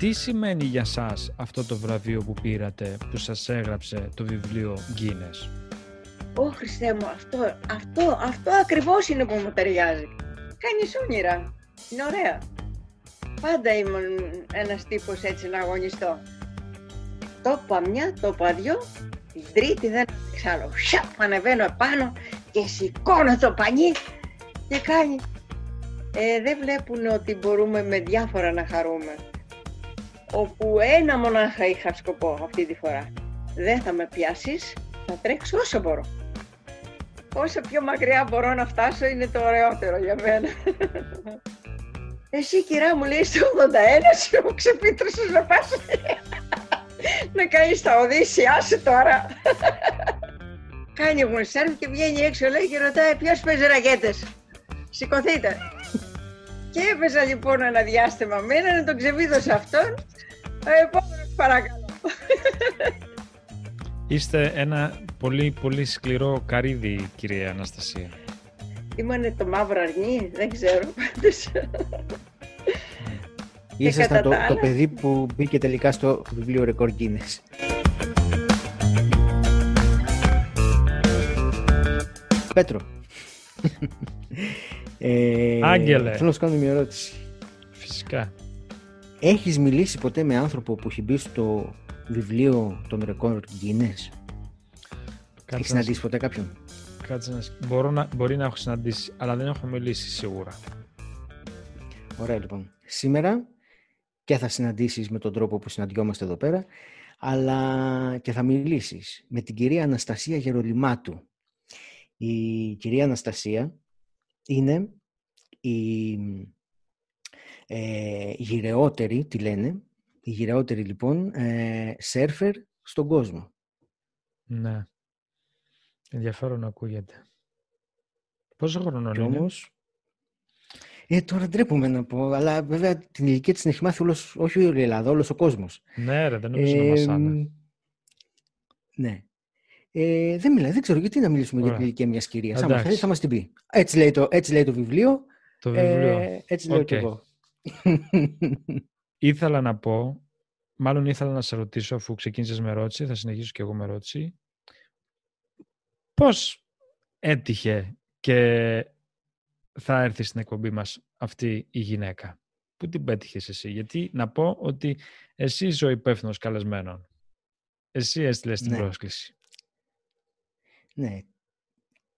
Τι σημαίνει για σας αυτό το βραβείο που πήρατε, που σας έγραψε το βιβλίο Guinness; Ω Χριστέ μου, αυτό, αυτό, αυτό ακριβώς είναι που μου ταιριάζει. Κάνεις όνειρα. Είναι ωραία. Πάντα ήμουν ένας τύπος έτσι να αγωνιστώ. Το είπα μια, το είπα δυο, την τρίτη δεν εξάλλου. Σαπ, ανεβαίνω επάνω και σηκώνω το πανί και κάνει. Ε, δεν βλέπουν ότι μπορούμε με διάφορα να χαρούμε. Όπου ένα μονάχα είχα σκοπό αυτή τη φορά. Δεν θα με πιάσεις, θα τρέξω όσο μπορώ. Όσο πιο μακριά μπορώ να φτάσω είναι το ωραιότερο για μένα. Εσύ κυρά μου λέει στο 81 σου μου ξεπίτρωσες να πας να κάνεις τα οδύσσια σου τώρα. Κάνει μου σερβ και βγαίνει έξω λέει και ρωτάει ποιος παίζει ρακέτες; Σηκωθείτε. Και έπαιζα λοιπόν ένα διάστημα με έναν, τον ξεβίδωσα αυτόν. Επόμενος παρακαλώ. Είστε ένα πολύ πολύ σκληρό καρύδι, κυρία Αναστασία. Ήμανε το μαύρο αρνί, δεν ξέρω πάντως. Ήσασταν το, το παιδί που μπήκε τελικά στο βιβλίο Ρεκόρ Guinness. Πέτρο. Ε, Άγγελε. Θέλω να σου κάνω μια ερώτηση. Φυσικά. Έχεις μιλήσει ποτέ με άνθρωπο που έχει μπει στο βιβλίο των Ρεκόρ Guinness; Έχεις συναντήσει ποτέ κάποιον; Κάτσε να... Μπορώ να... Μπορεί να έχω συναντήσει, αλλά δεν έχω μιλήσει σίγουρα. Ωραία λοιπόν. Σήμερα και θα συναντήσεις με τον τρόπο που συναντιόμαστε εδώ πέρα, αλλά και θα μιλήσεις με την κυρία Αναστασία Γερολιμάτου. Η κυρία Αναστασία είναι η ε, γυρεότερη, τι λένε, η γυρεότερη λοιπόν ε, σέρφερ στον κόσμο. Ναι. Ενδιαφέρον ακούγεται. Πόσο χρόνο είναι; Όμως, ε, τώρα ντρέπομαι να πω, αλλά βέβαια την ηλικία της έχει μάθει όλος, όχι όλη η Ελλάδα, όλος ο κόσμος. Ναι ρε, δεν νομίζω ε, να μασάνε. Ναι. Ε, δεν μιλάει, δεν ξέρω γιατί να μιλήσουμε Ωραία. για την ηλικία μιας κυρίας. Αν θέλεις θα μας την πει. Έτσι λέει το, έτσι λέει το βιβλίο. Το βιβλίο. Ε, έτσι λέω okay. και εγώ. ήθελα να πω, μάλλον ήθελα να σε ρωτήσω αφού ξεκίνησες με ερώτηση, θα συνεχίσω και εγώ με ερώτηση. Πώς έτυχε και θα έρθει στην εκπομπή μας αυτή η γυναίκα; Πού την πέτυχες εσύ, γιατί να πω ότι εσύ είσαι ο υπεύθυνος καλεσμένων. Εσύ έστειλες την ναι. πρόσκληση. Ναι.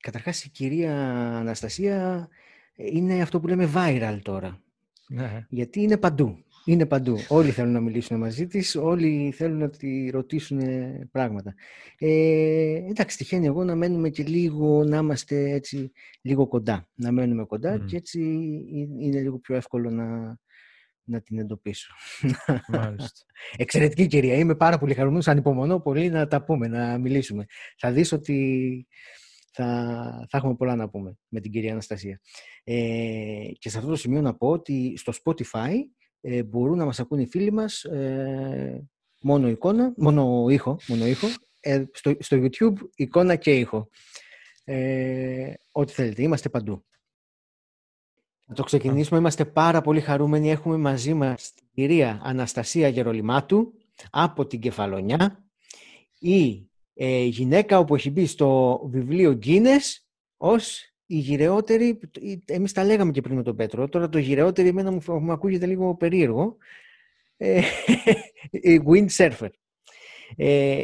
Καταρχάς η κυρία Αναστασία είναι αυτό που λέμε viral τώρα. Ναι. Γιατί είναι παντού είναι παντού. Όλοι θέλουν να μιλήσουν μαζί της, όλοι θέλουν να τη ρωτήσουν πράγματα. Ε, εντάξει, τυχαίνει εγώ να μένουμε και λίγο, να είμαστε έτσι λίγο κοντά. Να μένουμε κοντά και έτσι είναι λίγο πιο εύκολο να, να την εντοπίσω. Μάλιστα. Εξαιρετική κυρία. Είμαι πάρα πολύ χαρούμενος, ανυπομονώ πολύ να τα πούμε, να μιλήσουμε. Θα δεις ότι θα, θα έχουμε πολλά να πούμε με την κυρία Αναστασία. Ε, και σε αυτό το σημείο να πω ότι στο Spotify ε, μπορούν να μας ακούν οι φίλοι μας ε, μόνο εικόνα, μόνο ήχο, μόνο ήχο ε, στο, στο YouTube εικόνα και ήχο. Ε, ό,τι θέλετε, είμαστε παντού. Να το ξεκινήσουμε, είμαστε πάρα πολύ χαρούμενοι. Έχουμε μαζί μας την κυρία Αναστασία Γερολιμάτου από την Κεφαλονιά, η ε, γυναίκα που έχει μπει στο βιβλίο Guinness ως η γυρεότερη, εμείς τα λέγαμε και πριν με τον Πέτρο, τώρα το γυρεότερη εμένα μου, μου ακούγεται λίγο περίεργο, ε, η windsurfer. Ε,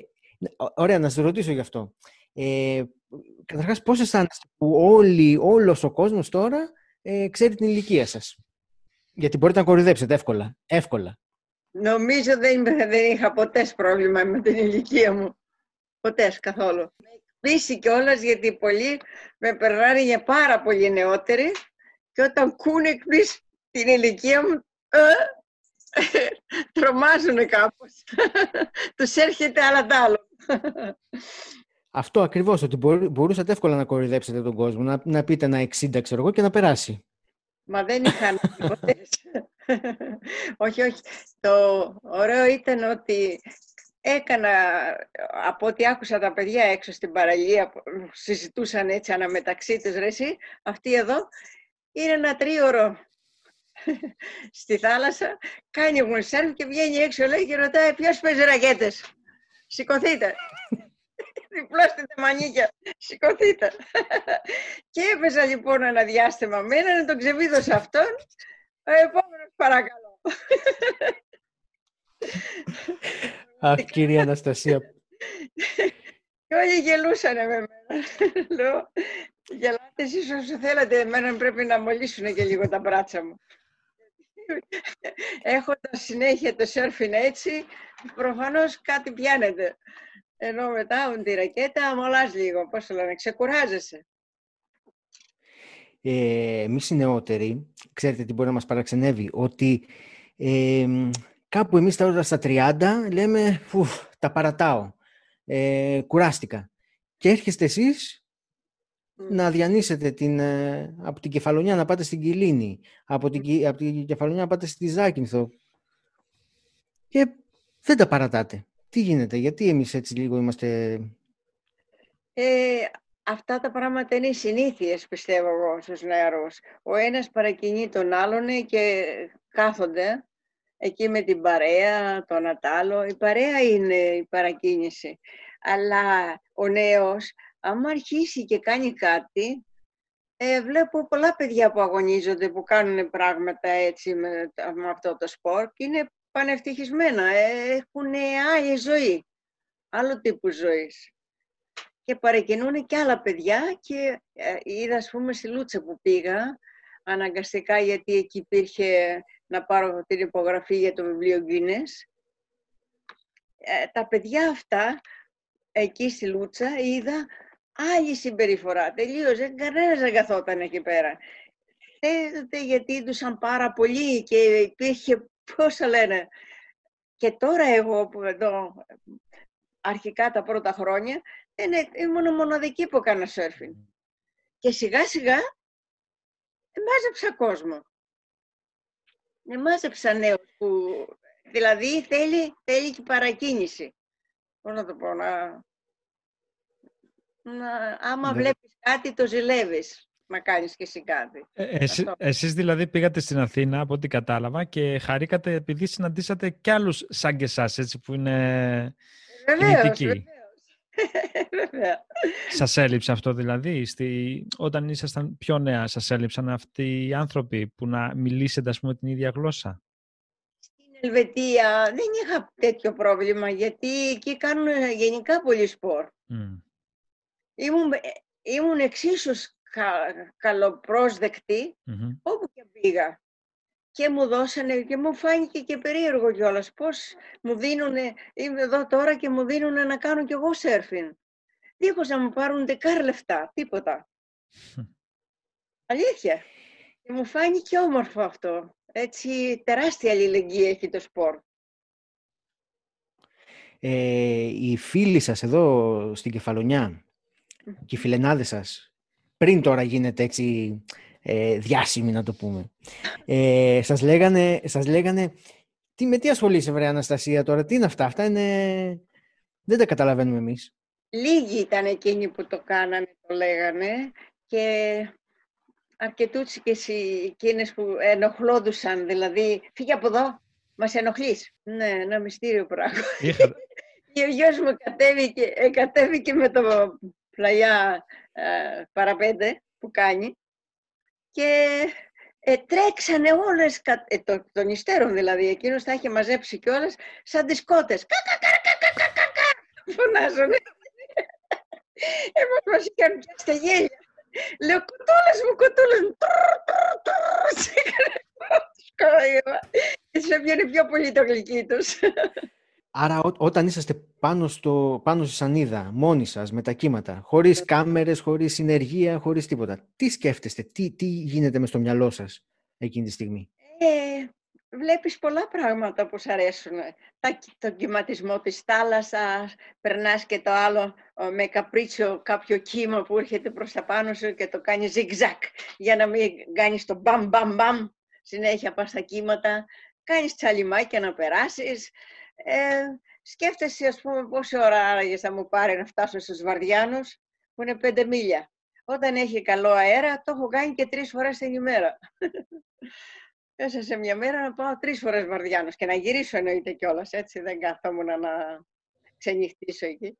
ωραία, να σας ρωτήσω γι' αυτό. Ε, καταρχάς, πώς αισθάνεστε που όλοι, όλος ο κόσμος τώρα ε, ξέρει την ηλικία σας. Γιατί μπορείτε να κορυδέψετε εύκολα. εύκολα. Νομίζω δεν, δεν είχα ποτές πρόβλημα με την ηλικία μου. Ποτές καθόλου πείσει κιόλας γιατί πολλοί με περνάνε για πάρα πολύ νεότεροι και όταν κούνε εκπλήσει την ηλικία μου, ε, τρομάζουν κάπως. Τους έρχεται άλλα τ' άλλο. Αυτό ακριβώς, ότι μπορούσατε εύκολα να κορυδέψετε τον κόσμο, να, να πείτε ένα 60 ξέρω εγώ και να περάσει. Μα δεν είχαν ποτέ. όχι, όχι. Το ωραίο ήταν ότι έκανα, από ό,τι άκουσα τα παιδιά έξω στην παραλία, συζητούσαν έτσι αναμεταξύ τους, ρε εσύ, αυτή εδώ, είναι ένα τρίωρο στη θάλασσα, κάνει μου σερφ και βγαίνει έξω λέει και ρωτάει ποιος παίζει ρακέτες; Σηκωθείτε. Διπλώστε τα μανίκια. Σηκωθείτε. και έπαιζα λοιπόν ένα διάστημα με έναν, τον ξεβίδωσα αυτόν. Ο επόμενος παρακαλώ. Αχ, κυρία Αναστασία. Και όλοι γελούσαν με μένα. Λέω, γελάτε εσείς όσο θέλατε, εμένα πρέπει να μολύσουν και λίγο τα μπράτσα μου. Έχοντας συνέχεια το σέρφιν έτσι, προφανώς κάτι πιάνεται. Ενώ μετά με τη ρακέτα μολάς λίγο, πώς το λένε, ξεκουράζεσαι. Ε, Εμεί οι νεότεροι, ξέρετε τι μπορεί να μας παραξενεύει, ότι ε, κάπου εμείς τα στα 30 λέμε, τα παρατάω, ε, κουράστηκα. Και έρχεστε εσείς να διανύσετε την, ε, από την Κεφαλονιά να πάτε στην Κιλίνη, από την, από την Κεφαλονιά να πάτε στη Ζάκυνθο και δεν τα παρατάτε. Τι γίνεται, γιατί εμείς έτσι λίγο είμαστε... Ε, αυτά τα πράγματα είναι συνήθειες, πιστεύω εγώ, στους νεαρούς. Ο ένας παρακινεί τον άλλον και κάθονται εκεί με την παρέα, τον Ατάλο. Η παρέα είναι η παρακίνηση. Αλλά ο νέος άμα αρχίσει και κάνει κάτι, ε, βλέπω πολλά παιδιά που αγωνίζονται, που κάνουν πράγματα έτσι με, αυτό το σπορ και είναι πανευτυχισμένα, ε, έχουν άλλη ζωή, άλλο τύπου ζωής. Και παρεκκινούν και άλλα παιδιά και ε, είδα, ας πούμε, στη Λούτσα που πήγα, αναγκαστικά γιατί εκεί υπήρχε να πάρω την υπογραφή για το βιβλίο Guinness. Ε, τα παιδιά αυτά, εκεί στη Λούτσα, είδα άλλη συμπεριφορά. Τελείωσε, κανένας δεν καθόταν εκεί πέρα. Θέλετε γιατί ήτουσαν πάρα πολύ και υπήρχε, πώς λένε. Και τώρα εγώ που εδώ, αρχικά τα πρώτα χρόνια, είναι, ήμουν μοναδική που έκανα σέρφιν. Και σιγά σιγά μάζεψα κόσμο. Ε, μάζεψα νέους που, δηλαδή θέλει, θέλει και παρακίνηση. Πώς να το πω, να, να, άμα ναι. βλέπεις κάτι, το ζηλεύεις να κάνεις και εσύ κάτι. Ε, εσύ, εσείς δηλαδή πήγατε στην Αθήνα, από ό,τι κατάλαβα, και χαρήκατε επειδή συναντήσατε κι άλλους σαν και εσάς, έτσι, που είναι βεβαίως, Βεβαίως. σας έλειψε αυτό δηλαδή, στη... όταν ήσασταν πιο νέα, σας έλειψαν αυτοί οι άνθρωποι που να μιλήσετε, ας πούμε, την ίδια γλώσσα; Στην Ελβετία δεν είχα τέτοιο πρόβλημα, γιατί εκεί κάνουν γενικά πολύ σπορ ήμουν, ε, ήμουν εξίσου κα, καλοπρόσδεκτη όπου και πήγα. Και μου δώσανε και μου φάνηκε και περίεργο κιόλας. Πώς μου δίνουνε, είμαι εδώ τώρα και μου δίνουνε να κάνω κι εγώ σέρφιν. Δίχως να μου πάρουν δεκάρ λεφτά, τίποτα. Αλήθεια. Και μου φάνηκε όμορφο αυτό. Έτσι τεράστια αλληλεγγύη έχει το σπορ. Ε, οι φίλοι σας εδώ στην Κεφαλονιά, και οι φιλενάδες σας, πριν τώρα γίνεται έτσι ε, διάσημοι να το πούμε, ε, σας, λέγανε, σας λέγανε τι, με τι ασχολείσαι βρε Αναστασία τώρα, τι είναι αυτά, αυτά είναι... Δεν τα καταλαβαίνουμε εμείς. Λίγοι ήταν εκείνοι που το κάνανε, το λέγανε και αρκετούτσι και εκείνες που ενοχλώδουσαν, δηλαδή φύγε από εδώ, μας ενοχλείς. Ναι, ένα μυστήριο πράγμα. και ο γιος μου κατέβηκε, ε, κατέβηκε με το πλαγιά ε, παραπέντε που κάνει και ε, τρέξανε όλες, ε, το, των υστέρων δηλαδή, εκείνος τα είχε μαζέψει κιόλας σαν τις κότες. Κακα, κακα, κακα, κακα, φωνάζανε. Εμάς μας είχαν πιάσει τα γέλια. Λέω, κουτούλες μου, κουτούλες μου, Έτσι έβγαινε πιο πολύ το γλυκί τους. Άρα όταν είσαστε πάνω, στο, πάνω στη σανίδα, μόνοι σας, με τα κύματα, χωρίς ναι. κάμερες, χωρίς συνεργεία, χωρίς τίποτα, τι σκέφτεστε, τι, τι γίνεται μες στο μυαλό σας εκείνη τη στιγμή; Ε, βλέπεις πολλά πράγματα που σου αρέσουν. Τα, το κυματισμό της θάλασσας, περνάς και το άλλο με καπρίτσιο κάποιο κύμα που έρχεται προς τα πάνω σου και το κάνεις ζιγ-ζακ για να μην κάνεις το μπαμ μπαμ μπαμ συνέχεια πας στα κύματα. Κάνεις τσαλιμάκια να περάσεις, ε, σκέφτεσαι, ας πούμε, πόση ώρα άραγες θα μου πάρει να φτάσω στους Βαρδιάνους, που είναι πέντε μίλια. Όταν έχει καλό αέρα, το έχω κάνει και τρεις φορές την ημέρα. μέσα σε μια μέρα να πάω τρεις φορές Βαρδιάνος και να γυρίσω εννοείται κιόλας, έτσι δεν κάθομαι να ξενυχτήσω εκεί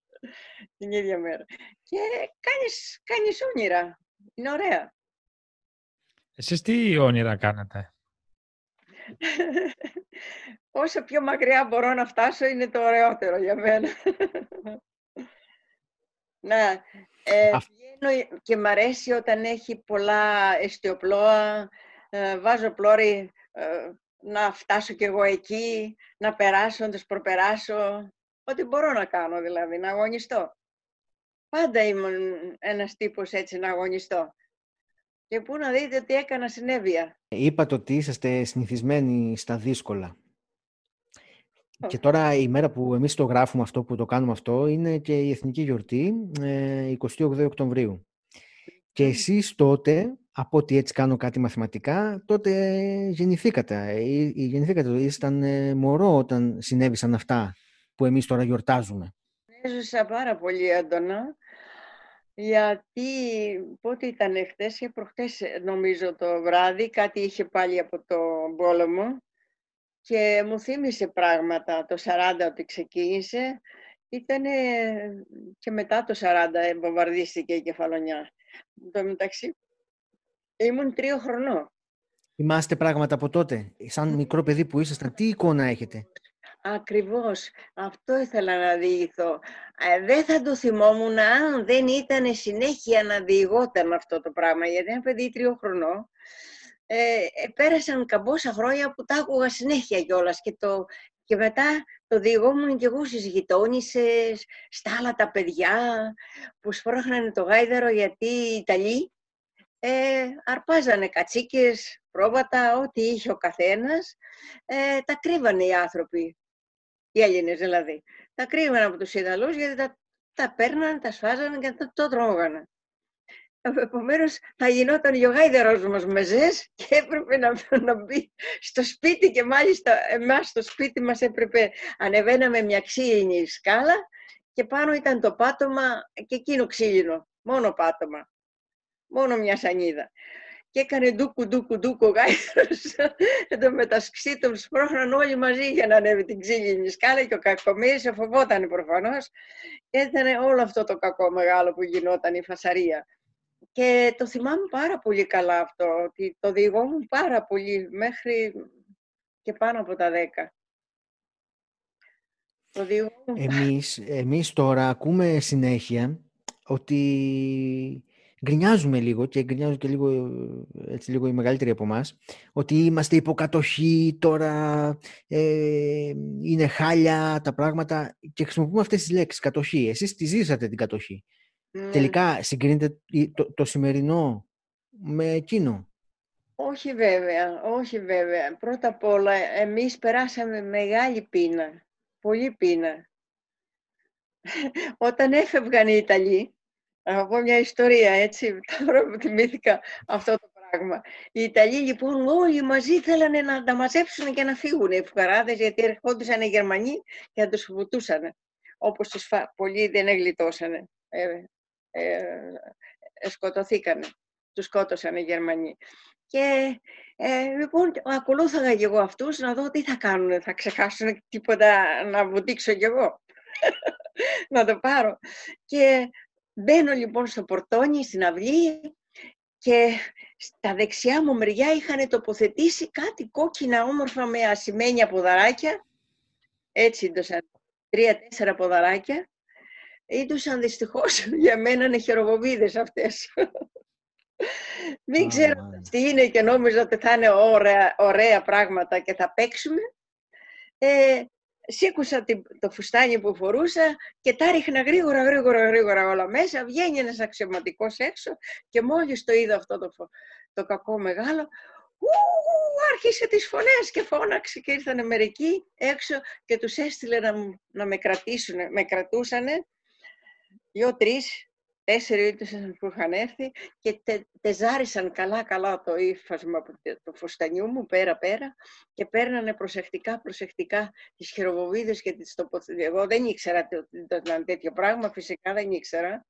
την ίδια μέρα. Και κάνεις, κάνεις όνειρα, είναι ωραία. Εσείς τι όνειρα κάνετε; Όσο πιο μακριά μπορώ να φτάσω είναι το ωραιότερο για μένα. να, ε, και μ' αρέσει όταν έχει πολλά εστιοπλώα, ε, βάζω πλώρη ε, να φτάσω κι εγώ εκεί, να περάσω, να τους προπεράσω, ό,τι μπορώ να κάνω δηλαδή, να αγωνιστώ. Πάντα ήμουν ένας τύπος έτσι να αγωνιστώ. Και πού να δείτε τι έκανα συνέβεια. Είπατε ότι είσαστε συνηθισμένοι στα δύσκολα. Και τώρα η μέρα που εμείς το γράφουμε αυτό, που το κάνουμε αυτό, είναι και η Εθνική Γιορτή, 28 ε, Οκτωβρίου. Και εσείς τότε, από ότι έτσι κάνω κάτι μαθηματικά, τότε γεννηθήκατε. Ε, γεννηθήκατε, ήσταν ε, μωρό όταν συνέβησαν αυτά που εμείς τώρα γιορτάζουμε. Έζωσα πάρα πολύ έντονα γιατί πότε ήταν χτες και προχτές νομίζω το βράδυ, κάτι είχε πάλι από το πόλεμο και μου θύμισε πράγματα το 40 ότι ξεκίνησε. Ήταν και μετά το 40 βομβαρδίστηκε η κεφαλονιά. Το μεταξύ ήμουν τρίο χρονών. Θυμάστε πράγματα από τότε, σαν μικρό παιδί που ήσασταν, τι εικόνα έχετε; Ακριβώς. Αυτό ήθελα να διηγηθώ. Ε, δεν θα το θυμόμουν αν δεν ήταν συνέχεια να διηγόταν αυτό το πράγμα. Γιατί ένα παιδί τριών χρονών ε, ε, πέρασαν καμπόσα χρόνια που τα άκουγα συνέχεια κιόλας και, το, και μετά το διηγόμουν κι εγώ στις γειτόνισσες, στα άλλα τα παιδιά που σπρώχνανε το γάιδαρο γιατί οι Ιταλοί ε, αρπάζανε κατσίκες, πρόβατα, ό,τι είχε ο καθένας, ε, τα κρύβανε οι άνθρωποι οι Έλληνες δηλαδή. Τα κρύβαν από τους Ιταλούς γιατί τα, τα παίρναν, τα σφάζανε και το, το τρώγανε. Επομένως, θα γινόταν γιογάιδερος μας μεζές και έπρεπε να, να μπει στο σπίτι και μάλιστα εμάς στο σπίτι μας έπρεπε, ανεβαίναμε μια ξύλινη σκάλα και πάνω ήταν το πάτωμα και εκείνο ξύλινο, μόνο πάτωμα, μόνο μια σανίδα και έκανε ντούκου ντούκου ντούκου γάιδρος. Εν τω μεταξύ τον σπρώχναν όλοι μαζί για να ανέβει την ξύλινη σκάλα και ο κακομύρης φοβόταν προφανώς και ήταν όλο αυτό το κακό μεγάλο που γινόταν η φασαρία. Και το θυμάμαι πάρα πολύ καλά αυτό, ότι το διηγόμουν πάρα πολύ μέχρι και πάνω από τα δέκα. Το εμείς, εμείς τώρα ακούμε συνέχεια ότι γκρινιάζουμε λίγο και γκρινιάζουν και λίγο, έτσι, λίγο οι μεγαλύτεροι από εμάς, ότι είμαστε υποκατοχή, τώρα ε, είναι χάλια τα πράγματα και χρησιμοποιούμε αυτές τις λέξεις, κατοχή. Εσείς τη ζήσατε την κατοχή. Ναι. Τελικά συγκρίνετε το, το σημερινό με εκείνο. Όχι βέβαια, όχι βέβαια. Πρώτα απ' όλα, εμείς περάσαμε μεγάλη πείνα, πολύ πείνα. Όταν έφευγαν οι Ιταλοί, να πω μια ιστορία, έτσι, τώρα που θυμήθηκα αυτό το πράγμα. Οι Ιταλοί λοιπόν όλοι μαζί θέλανε να τα μαζέψουν και να φύγουν οι φουκαράδες, γιατί ερχόντουσαν οι Γερμανοί και να τους βουτούσαν. Όπως τους φα... πολλοί δεν εγλιτώσανε. Ε, ε, ε, σκοτωθήκανε. Τους σκότωσαν οι Γερμανοί. Και ε, λοιπόν, ακολούθαγα και εγώ αυτούς να δω τι θα κάνουν, θα ξεχάσουν τίποτα να βουτήξω κι εγώ. να το πάρω. Και Μπαίνω λοιπόν στο πορτόνι, στην αυλή και στα δεξιά μου μεριά είχαν τοποθετήσει κάτι κόκκινα όμορφα με ασημένια ποδαράκια. Έτσι ίντωσαν τρία-τέσσερα ποδαράκια. Ίντωσαν δυστυχώς για μένα είναι χειροβοβίδες αυτές. Μην ξέρω τι είναι και νόμιζα ότι θα είναι ωραία, ωραία πράγματα και θα παίξουμε. Ε, σήκουσα το φουστάνι που φορούσα και τα ρίχνα γρήγορα, γρήγορα, γρήγορα όλα μέσα. Βγαίνει ένας αξιωματικός έξω και μόλις το είδα αυτό το, το κακό μεγάλο, ου, άρχισε τις φωνές και φώναξε και ήρθανε μερικοί έξω και τους έστειλε να, να με κρατήσουν. Με κρατούσανε δύο-τρεις τέσσερι που είχαν έρθει και τε, τεζάρισαν καλά-καλά το ύφασμα του φουστανιού μου πέρα-πέρα και παίρνανε προσεκτικά, προσεκτικά τις χειροβοβίδες και τις τοποθετήσεις. Εγώ δεν ήξερα ότι ήταν τέτοιο πράγμα, φυσικά δεν ήξερα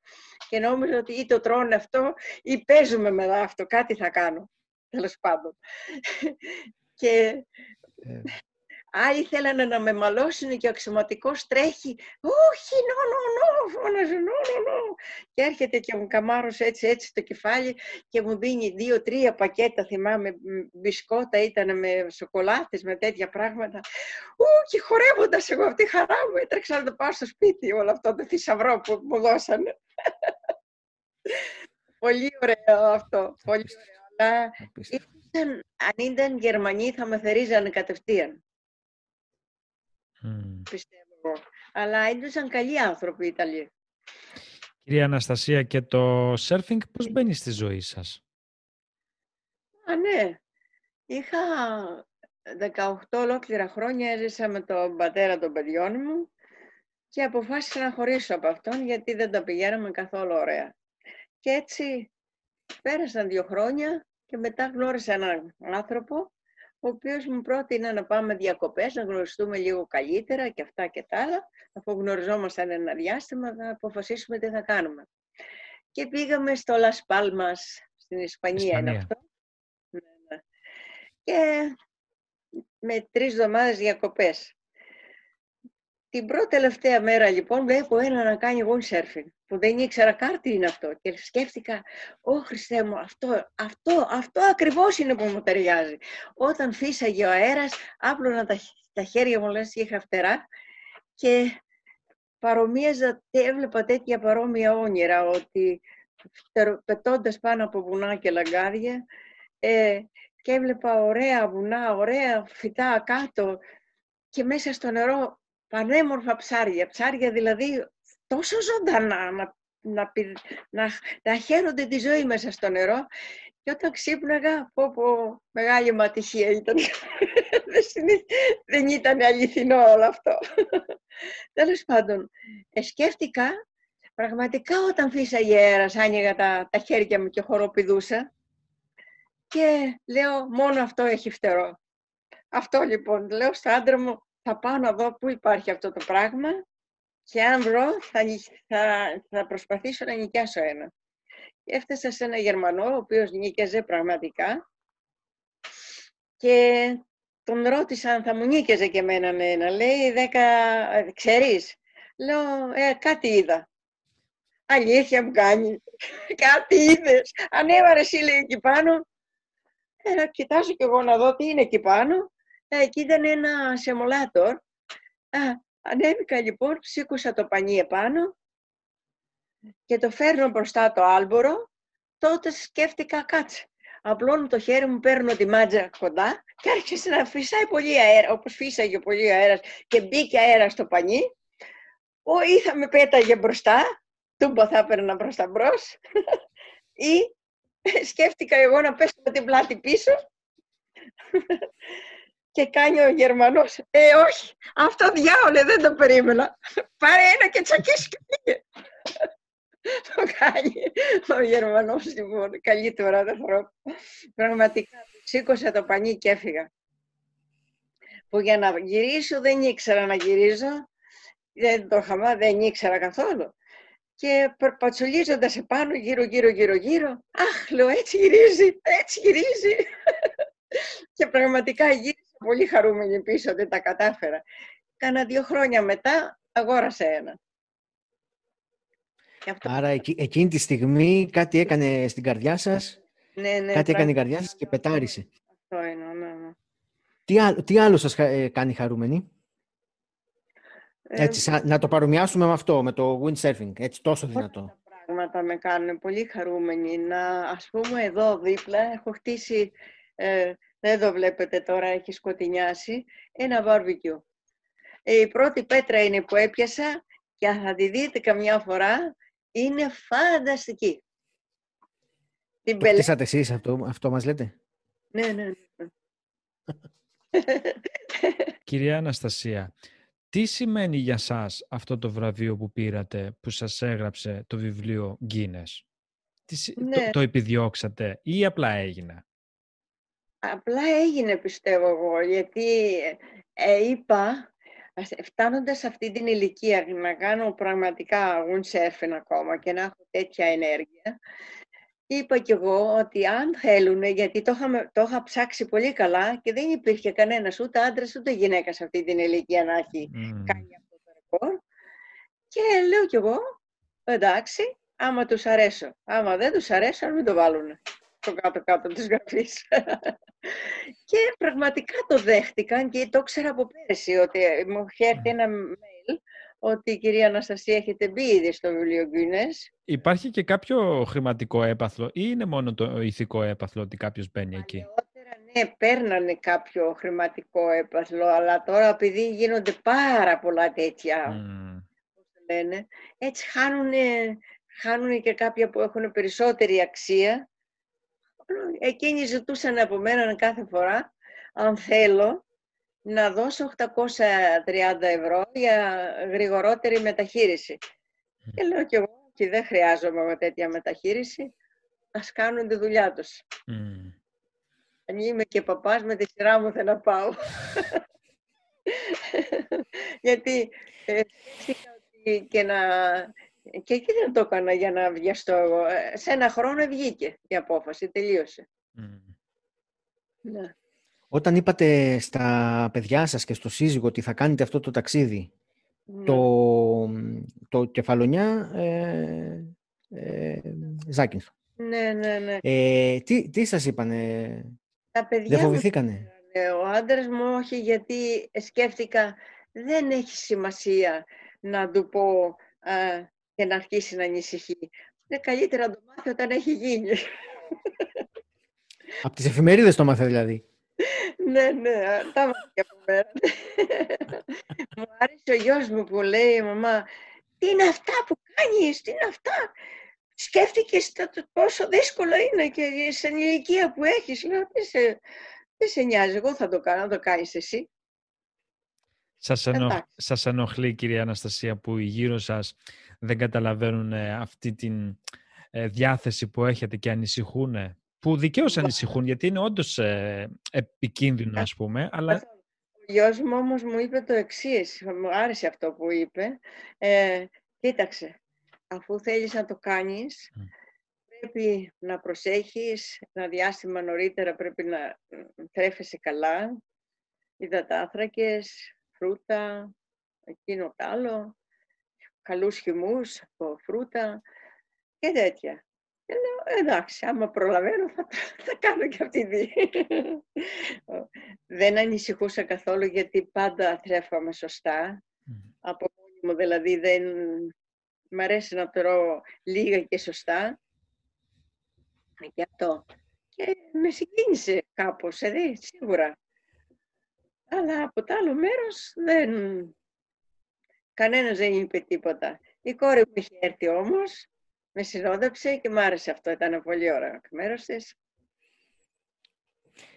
και νόμιζα ότι ή το τρώνε αυτό ή παίζουμε με αυτό, κάτι θα κάνω. τέλος πάντων. και ε. Άλλοι θέλανε να με μαλώσουν και ο αξιωματικός τρέχει «Όχι, νο, νο, νο», φώναζε «νο, νο, νο». Και έρχεται και μου καμάρωσε έτσι, έτσι το κεφάλι και μου δίνει δύο-τρία πακέτα, θυμάμαι, μπισκότα ήταν με σοκολάτες, με τέτοια πράγματα. Ού, και χορεύοντας εγώ αυτή τη χαρά μου έτρεξα να το πάω στο σπίτι όλο αυτό το θησαυρό που μου δώσανε. πολύ ωραίο αυτό, πολύ ωραίο. Αλλά αν ήταν Γερμανοί θα με θερίζανε κατευθείαν. Mm. Πιστεύω εγώ. Αλλά έντουσαν καλοί άνθρωποι οι Ιταλοί. Κυρία Αναστασία, και το σέρφινγκ πώς μπαίνει στη ζωή σας; Α, ναι. Είχα 18 ολόκληρα χρόνια έζησα με τον πατέρα των παιδιών μου και αποφάσισα να χωρίσω από αυτόν γιατί δεν τα πηγαίναμε καθόλου ωραία. Και έτσι πέρασαν δύο χρόνια και μετά γνώρισα έναν άνθρωπο ο οποίος μου πρότεινε να πάμε διακοπές, να γνωριστούμε λίγο καλύτερα και αυτά και τα άλλα. Αφού γνωριζόμασταν ένα διάστημα, θα αποφασίσουμε τι θα κάνουμε. Και πήγαμε στο Λας Πάλμας, στην Ισπανία, είναι αυτό. Ναι, ναι. Και με τρεις εβδομάδες διακοπές. Την πρώτη τελευταία μέρα λοιπόν βλέπω ένα να κάνει windsurfing που δεν ήξερα καν τι είναι αυτό και σκέφτηκα, Ω Χριστέ μου, αυτό, αυτό, αυτό ακριβώς είναι που μου ταιριάζει. Όταν φύσαγε ο αέρας, άπλωνα τα, τα χέρια μου λες είχα φτερά και παρομοίαζα, έβλεπα τέτοια παρόμοια όνειρα ότι πετώντας πάνω από βουνά και λαγκάδια ε, και έβλεπα ωραία βουνά, ωραία φυτά κάτω και μέσα στο νερό πανέμορφα ψάρια, ψάρια δηλαδή τόσο ζωντανά να, να, να, να χαίρονται τη ζωή μέσα στο νερό και όταν ξύπναγα, πω πω, μεγάλη μου ατυχία ήταν. δεν ήταν αληθινό όλο αυτό. Τέλος πάντων, ε, σκέφτηκα, πραγματικά όταν φύσαγε αέρας, άνοιγα τα, τα χέρια μου και χοροπηδούσα και λέω, μόνο αυτό έχει φτερό. Αυτό λοιπόν, λέω στο άντρα μου, θα πάω να δω πού υπάρχει αυτό το πράγμα και αν βρω θα, θα, θα προσπαθήσω να νοικιάσω ένα. Έφτασα σε ένα Γερμανό, ο οποίος νίκαιζε πραγματικά και τον ρώτησα αν θα μου νίκαιζε και εμένα με ένα. Λέει, δέκα, ξέρεις. Λέω, ε, κάτι είδα. Αλήθεια μου κάνει. κάτι είδες. Ανέβαρε εσύ λέει εκεί πάνω. Ε, κοιτάζω κι εγώ να δω τι είναι εκεί πάνω. Ε, εκεί ήταν ένα σεμολάτορ. Ανέβηκα λοιπόν, σήκωσα το πανί επάνω και το φέρνω μπροστά το άλμπορο. Τότε σκέφτηκα, κάτσε. Απλώνω το χέρι μου, παίρνω τη μάτζα κοντά και άρχισε να φυσάει πολύ αέρα, όπως φύσαγε πολύ αέρας και μπήκε αέρας στο πανί. Ο ή θα με πέταγε μπροστά, τούμπα θα έπαιρνα μπροστά μπρος, ή σκέφτηκα εγώ να πέσω με την πλάτη πίσω και κάνει ο Γερμανός, ε όχι, αυτό διάολε δεν το περίμενα. Πάρε ένα και τσακίσει και πήγε. το κάνει ο Γερμανός λοιπόν, καλύτερα ανθρώπου. Πραγματικά σήκωσα το πανί και έφυγα. Που για να γυρίσω δεν ήξερα να γυρίζω, δεν το είχα δεν ήξερα καθόλου. Και περπατσολίζοντας επάνω γύρω γύρω γύρω γύρω, αχ λέω έτσι γυρίζει, έτσι γυρίζει. και πραγματικά γύρισα πολύ χαρούμενη πίσω ότι τα κατάφερα. Κάνα δύο χρόνια μετά αγόρασα ένα. Άρα εκείνη τη στιγμή κάτι έκανε στην καρδιά σας, ναι, ναι, κάτι έκανε η καρδιά σας και πετάρισε. Αυτό είναι, ναι, ναι. Τι, τι άλλο σας ε, κάνει χαρούμενη; Ε, έτσι, να το παρομοιάσουμε με αυτό, με το windsurfing, έτσι τόσο δυνατό. Τα πράγματα με κάνουν πολύ χαρούμενοι. Να, ας πούμε, εδώ δίπλα έχω χτίσει ε, εδώ βλέπετε τώρα έχει σκοτεινιάσει, ένα βάρβικιου. Ε, η πρώτη πέτρα είναι που έπιασα και θα τη δείτε καμιά φορά, είναι φανταστική. Την το χτίσατε εσείς αυτό, αυτό μας λέτε; Ναι, ναι, ναι. Κυρία Αναστασία, τι σημαίνει για σας αυτό το βραβείο που πήρατε, που σας έγραψε το βιβλίο Guinness; Ναι. το, το επιδιώξατε ή απλά έγινε; Απλά έγινε πιστεύω εγώ, γιατί ε, είπα, φτάνοντας σε αυτή την ηλικία να κάνω πραγματικά windsurfing ακόμα και να έχω τέτοια ενέργεια, είπα κι εγώ ότι αν θέλουν, γιατί το, είχα, το είχα ψάξει πολύ καλά και δεν υπήρχε κανένας ούτε άντρας ούτε γυναίκας σε αυτή την ηλικία να έχει κάνει αυτό το ρεκόρ. Και λέω κι εγώ, εντάξει, άμα τους αρέσω. Άμα δεν τους αρέσω, μην το βάλουν στο κάτω-κάτω της γραφής. και πραγματικά το δέχτηκαν και το ήξερα από πέρυσι ότι μου είχε έρθει ένα mail ότι η κυρία Αναστασία έχετε μπει ήδη στο βιβλίο Γκίνες. Υπάρχει και κάποιο χρηματικό έπαθλο ή είναι μόνο το ηθικό έπαθλο ότι κάποιος μπαίνει εκεί; ναι, παίρνανε κάποιο χρηματικό έπαθλο, αλλά τώρα επειδή γίνονται πάρα πολλά τέτοια, mm. λένε, έτσι χάνουν, χάνουν και κάποια που έχουν περισσότερη αξία. Εκείνοι ζητούσαν από μένα κάθε φορά, αν θέλω, να δώσω 830 ευρώ για γρηγορότερη μεταχείριση. Και λέω κι εγώ και δεν χρειάζομαι με τέτοια μεταχείριση, ας κάνουν τη δουλειά τους. Mm. Αν είμαι και παπάς, με τη σειρά μου θα να πάω. Γιατί ε, ότι και να... Και εκεί δεν το έκανα για να βιαστώ εγώ. Ε, σε ένα χρόνο βγήκε η απόφαση, τελείωσε. Mm. Ναι. Όταν είπατε στα παιδιά σας και στο σύζυγο ότι θα κάνετε αυτό το ταξίδι, ναι. το, το κεφαλονιά ε, ε, Ναι, ναι, ναι. Ε, τι, τι σας είπανε, Τα παιδιά δεν φοβηθήκανε; ο άντρας μου όχι γιατί σκέφτηκα δεν έχει σημασία να του πω και να αρχίσει να ανησυχεί. Είναι καλύτερα να το μάθει όταν έχει γίνει. Από τις εφημερίδες το μάθε δηλαδή ναι, ναι, τα και από μένα. μου άρεσε ο γιος μου που λέει, μαμά, τι είναι αυτά που κάνεις, τι είναι αυτά; Σκέφτηκες πόσο δύσκολο είναι και σε ηλικία που έχεις. Λέω, τι σε, τι σε νοιάζει, εγώ θα το κάνω, να το κάνεις εσύ. Σας, ενοχ... σας ενοχλεί, κυρία Αναστασία, που οι γύρω σας δεν καταλαβαίνουν ε, αυτή τη ε, διάθεση που έχετε και ανησυχούν που δικαίως ανησυχούν, γιατί είναι όντως ε, επικίνδυνο, ας πούμε, αλλά... Ο γιος μου όμως μου είπε το εξής. μου άρεσε αυτό που είπε. Ε, κοίταξε, αφού θέλεις να το κάνεις, πρέπει να προσέχεις, ένα διάστημα νωρίτερα πρέπει να τρέφεσαι καλά, υδατάθρακες, φρούτα, εκείνο τ' άλλο, καλούς χυμούς από φρούτα και τέτοια. Και λέω, εντάξει, άμα προλαβαίνω θα, θα κάνω και αυτή τη Δεν ανησυχούσα καθόλου γιατί πάντα θρέφαμε σωστά. Από μόνη μου δηλαδή δεν... Μ' αρέσει να τρώω λίγα και σωστά. Γι' αυτό. Και με συγκίνησε κάπως, ε, σίγουρα. Αλλά από το άλλο μέρος δεν... Κανένας δεν είπε τίποτα. Η κόρη μου είχε έρθει όμως με συνόδεψε και μ' άρεσε αυτό. Ήταν πολύ ωραίο μέρος της.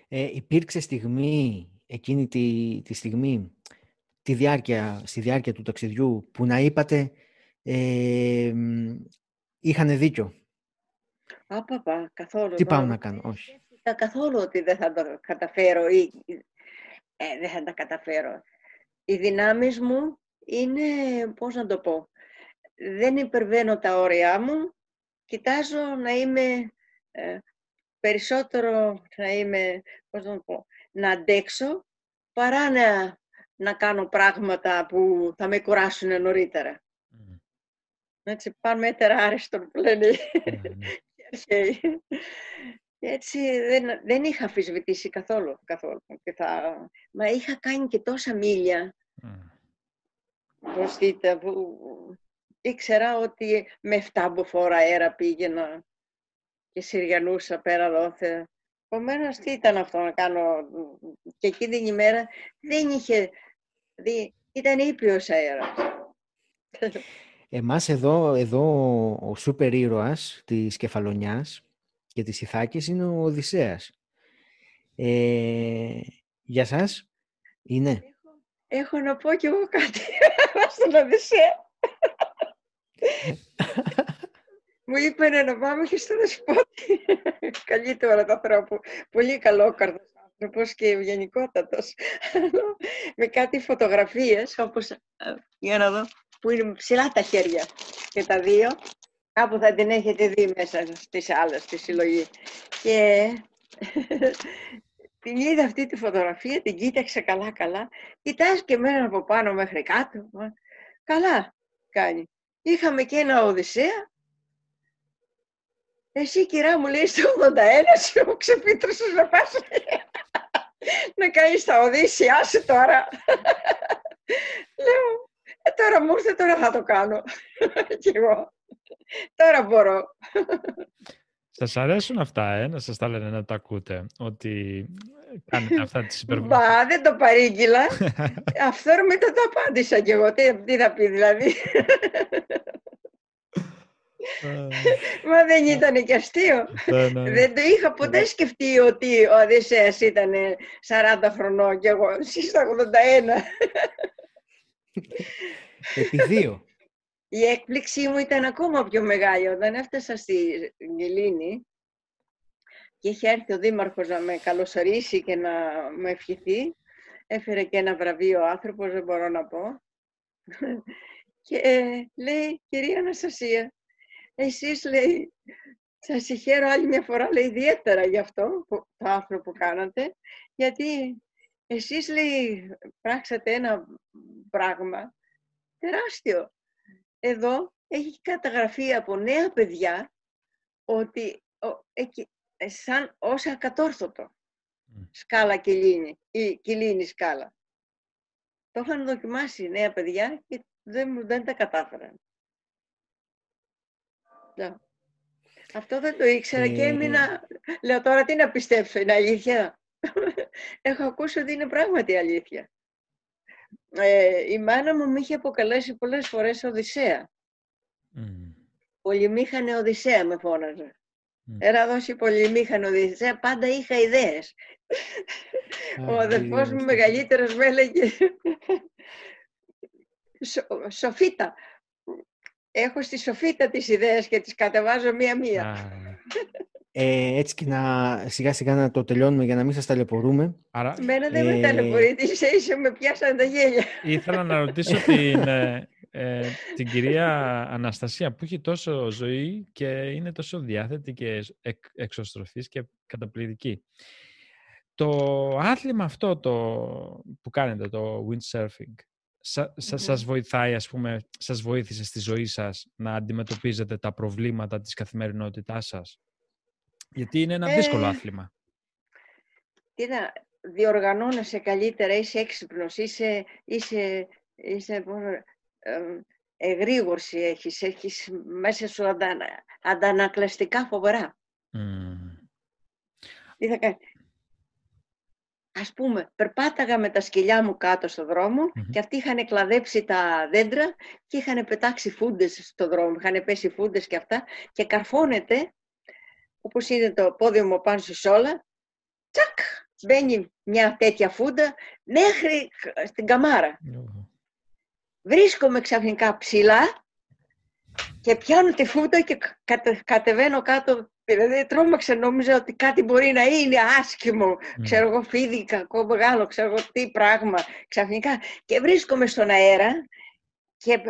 Ε, υπήρξε στιγμή, εκείνη τη, τη στιγμή, τη διάρκεια, στη διάρκεια του ταξιδιού, που να είπατε ε, είχανε δίκιο; Α, παπα, καθόλου. Τι πάω να κάνω, όχι. Δεν καθόλου ότι δεν θα το καταφέρω ή ε, δεν θα τα καταφέρω. Οι δυνάμεις μου είναι, πώς να το πω, δεν υπερβαίνω τα όρια μου, κοιτάζω να είμαι ε, περισσότερο, να είμαι, πώς να πω, να αντέξω, παρά να, να κάνω πράγματα που θα με κουράσουν νωρίτερα. Mm. Έτσι, πάνω μέτερα άριστον που λένε Έτσι δεν, δεν είχα αφισβητήσει καθόλου. καθόλου. Και θα... Μα είχα κάνει και τόσα μίλια. Mm. Πώς δείτε, που ήξερα ότι με 7 φορά αέρα πήγαινα και συριανούσα πέρα δόθε. Επομένως, τι ήταν αυτό να κάνω; Και εκείνη την ημέρα δεν είχε, δει, ήταν ήπιος αέρας. Εμάς εδώ, εδώ ο σούπερ ήρωας της Κεφαλονιάς και της Ιθάκης είναι ο Οδυσσέας. Ε, για σας είναι; Έχω, έχω να πω κι εγώ κάτι στον Οδυσσέα. Μου είπε να πάμε και στο δεσπότη. Καλύτερα το ανθρώπου. Πολύ καλό άνθρωπος και ευγενικότατος. με κάτι φωτογραφίες, όπως, ε, για να δω, που είναι ψηλά τα χέρια και τα δύο. Κάπου θα την έχετε δει μέσα στις άλλες, στη συλλογή. Και την είδα αυτή τη φωτογραφία, την κοίταξε καλά-καλά. Κοιτάζει και εμένα από πάνω μέχρι κάτω. Καλά κάνει. Είχαμε και ένα Οδυσσέα. Εσύ κυρά μου λέει στο 81 σου μου ξεπίτρωσες να πας να κάνεις τα Οδύσσια σου τώρα. Λέω, ε, τώρα μου ήρθε, τώρα θα το κάνω. Κι εγώ. Τώρα μπορώ. Σας αρέσουν αυτά, ε, να σας τα λένε να τα ακούτε, ότι κάνετε αυτά τις υπερβολές; Μπα, δεν το παρήγγειλα. Αυθόρμητα το απάντησα κι εγώ. Τι, τι θα πει δηλαδή; Μα δεν ήταν και αστείο. Ναι, ναι. Δεν το είχα ποτέ σκεφτεί ότι ο Οδυσσέας ήταν 40 χρονών και εγώ στα 81. Επί δύο. Η έκπληξή μου ήταν ακόμα πιο μεγάλη όταν έφτασα στη Γελίνη και είχε έρθει ο Δήμαρχος να με καλωσορίσει και να με ευχηθεί. Έφερε και ένα βραβείο άνθρωπος, δεν μπορώ να πω. Και λέει, κυρία Αναστασία, εσείς λέει, σας συγχαίρω άλλη μια φορά, λέει, ιδιαίτερα για αυτό, το άνθρωπο που κάνατε, γιατί εσείς, λέει, πράξατε ένα πράγμα τεράστιο εδώ έχει καταγραφεί από νέα παιδιά ότι σαν ως ακατόρθωτο σκάλα κυλίνη ή κυλίνη σκάλα. Το είχαν δοκιμάσει νέα παιδιά και δεν, δεν τα κατάφεραν. Αυτό δεν το ήξερα και έμεινα... Λέω τώρα τι να πιστέψω, είναι αλήθεια. Έχω ακούσει ότι είναι πράγματι αλήθεια ε, η μάνα μου με είχε αποκαλέσει πολλές φορές Οδυσσέα. Mm. Πολυμήχανε Οδυσσέα με φώναζε. Mm. Era δώσει πολυμήχανε Οδυσσέα, πάντα είχα ιδέες. Ο αδερφός μου μεγαλύτερος με έλεγε Σοφίτα. Έχω στη Σοφίτα τις ιδέες και τις κατεβάζω μία-μία. Ε, έτσι και να σιγά σιγά να το τελειώνουμε για να μην σας ταλαιπωρούμε. Άρα, Μένα δεν ε... με ταλαιπωρείτε, είσαι ίσο με πιάσανε τα γέλια. Ήθελα να ρωτήσω την, ε, ε, την κυρία Αναστασία που έχει τόσο ζωή και είναι τόσο διάθετη και εκ, εξωστροφής και καταπληκτική. Το άθλημα αυτό το, που κάνετε, το windsurfing, σα, σας βοηθάει, ας πούμε, σας βοήθησε στη ζωή σας να αντιμετωπίζετε τα προβλήματα της καθημερινότητάς σας; Γιατί είναι ένα δύσκολο ε, άθλημα. Τι να, διοργανώνεσαι καλύτερα, είσαι έξυπνος, είσαι, είσαι, είσαι ε, εγρήγορση έχεις, έχεις μέσα σου αντα, αντανακλαστικά φοβερά. Mm. Τι θα κάνει. Ας πούμε, περπάταγα με τα σκυλιά μου κάτω στο δρομο και αυτοί είχαν κλαδέψει τα δέντρα και είχαν πετάξει φούντες στο δρόμο, είχαν πέσει φούντες και αυτά και καρφώνεται όπως είναι το πόδι μου πάνω στη σόλα, τσακ, μπαίνει μια τέτοια φούντα μέχρι στην καμάρα. Βρίσκομαι ξαφνικά ψηλά και πιάνω τη φούντα και κατεβαίνω κάτω. Δηλαδή τρόμαξα, νόμιζα ότι κάτι μπορεί να είναι άσχημο. Ξέρω εγώ φίδι, κακό, μεγάλο, ξέρω εγώ τι πράγμα. Ξαφνικά και βρίσκομαι στον αέρα και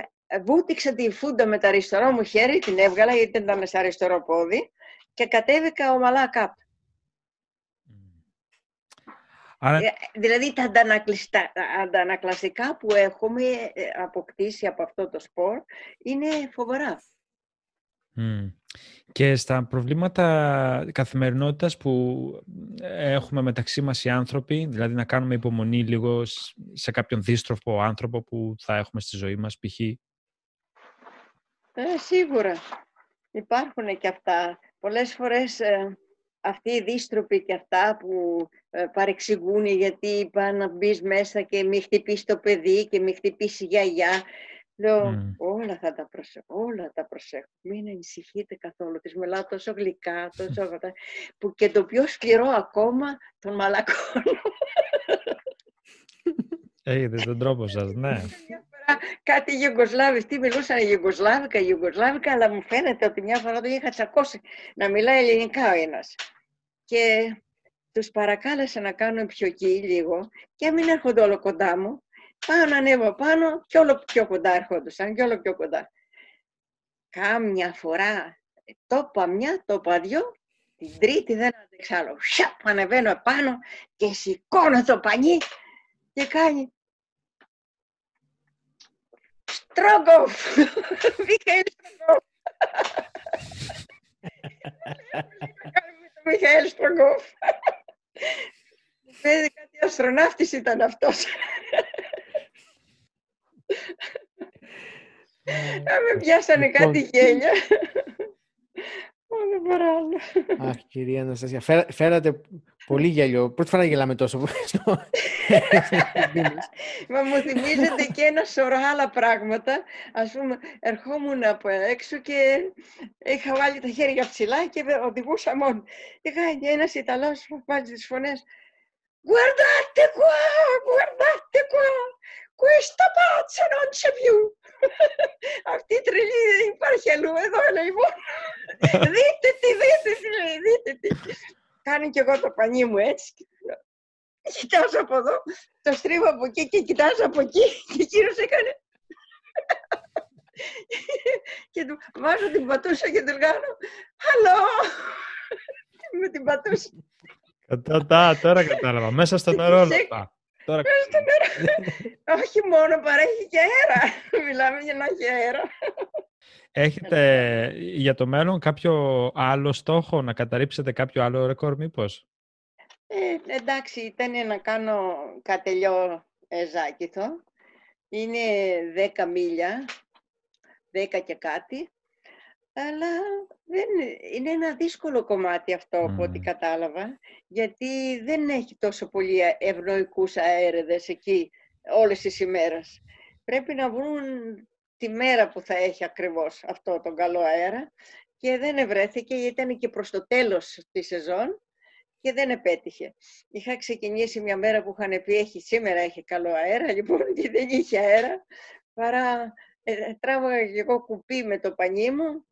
βούτυξα τη φούντα με το αριστερό μου χέρι, την έβγαλα γιατί ήταν σε αριστερό πόδι και κατέβηκα ομαλά κάπου. Άρα... Ε, δηλαδή τα αντανακλαστικά που έχουμε ε, αποκτήσει από αυτό το σπορ είναι φοβερά. Και στα προβλήματα καθημερινότητας που έχουμε μεταξύ μας οι άνθρωποι, δηλαδή να κάνουμε υπομονή λίγο σε κάποιον δίστροφο άνθρωπο που θα έχουμε στη ζωή μας, π.χ. Ε, σίγουρα. Υπάρχουν και αυτά πολλές φορές ε, αυτοί οι δίστροποι και αυτά που ε, παρεξηγούν γιατί είπαν να μπεις μέσα και μη χτυπήσεις το παιδί και μη χτυπήσεις η γιαγιά. Λέω, όλα θα τα προσέχω, όλα τα προσέχω. Μην ανησυχείτε καθόλου. Τις μιλάω τόσο γλυκά, τόσο που και το πιο σκληρό ακόμα τον μαλακώνω. Έχετε τον τρόπο σας, ναι κάτι Ιουγκοσλάβοι, τι μιλούσαν Ιουγκοσλάβικα, Ιουγκοσλάβικα, αλλά μου φαίνεται ότι μια φορά τον είχα τσακώσει να μιλάει ελληνικά ο ένας. Και τους παρακάλεσα να κάνουν πιοκή λίγο και μην έρχονται όλο κοντά μου. Πάω να ανέβω πάνω και όλο πιο κοντά έρχοντουσαν και όλο πιο κοντά. Κάμια φορά το είπα μια, το είπα δυο, την τρίτη δεν άντεξα άλλο. Σιαπ, ανεβαίνω επάνω και σηκώνω το πανί και κάνει Στρόγκοφ! Μιχαήλ Στρόγκοφ! το Μιχαήλ Στρόγκοφ. Παίζει κάτι αστροναύτης ήταν αυτός. με πιάσανε Λοιπόν, κάτι γέλια. Δεν μπορώ άλλο. Αχ, κυρία Αναστασία, φέρα- φέρατε πολύ γέλιο. Πρώτη φορά γελάμε τόσο. στο- Μα μου θυμίζεται και ένα σωρό άλλα πράγματα. Ας πούμε, ερχόμουν από έξω και είχα βάλει τα χέρια ψηλά και βε- οδηγούσα μόνο. Είχα ένας Ιταλός που βάζει τις φωνές. Guardate qua, guardate qua, questa pazza non c'è più. Αυτή η τρελή δεν υπάρχει αλλού, εδώ λέει μόνο. δείτε τι, δείτε τι, λέει, δείτε τι. Κάνει κι εγώ το πανί μου έτσι. Κοιτάζω από εδώ, το στρίβω από εκεί και κοιτάζω από εκεί και εκείνος έκανε. και του βάζω την πατούσα και του κάνω «Αλλό!» με την πατούσα. Κατά, τώρα κατάλαβα. Μέσα στο νερό όλα Σε- αυτά. Τώρα... Όχι μόνο, παρέχει και αέρα. Μιλάμε για να έχει αέρα. Έχετε για το μέλλον κάποιο άλλο στόχο, να καταρρύψετε κάποιο άλλο ρεκόρ μήπως; Ε, εντάξει, ήταν να κάνω κατελιό εζάκηθο. Είναι 10 μίλια, 10 και κάτι. Αλλά δεν, είναι ένα δύσκολο κομμάτι αυτό από ό,τι Μμμ. κατάλαβα, γιατί δεν έχει τόσο πολύ ε, ευνοϊκούς αέρεδες εκεί όλες τις ημέρες. Πρέπει να βρουν τη μέρα που θα έχει ακριβώς αυτό τον καλό αέρα και δεν ευρέθηκε γιατί ήταν και προς το τέλος της σεζόν και δεν επέτυχε. Είχα ξεκινήσει μια μέρα που είχαν πει έχει, σήμερα έχει καλό αέρα, λοιπόν και δεν είχε αέρα, παρά ε, τράβαγα και εγώ κουπί με το πανί μου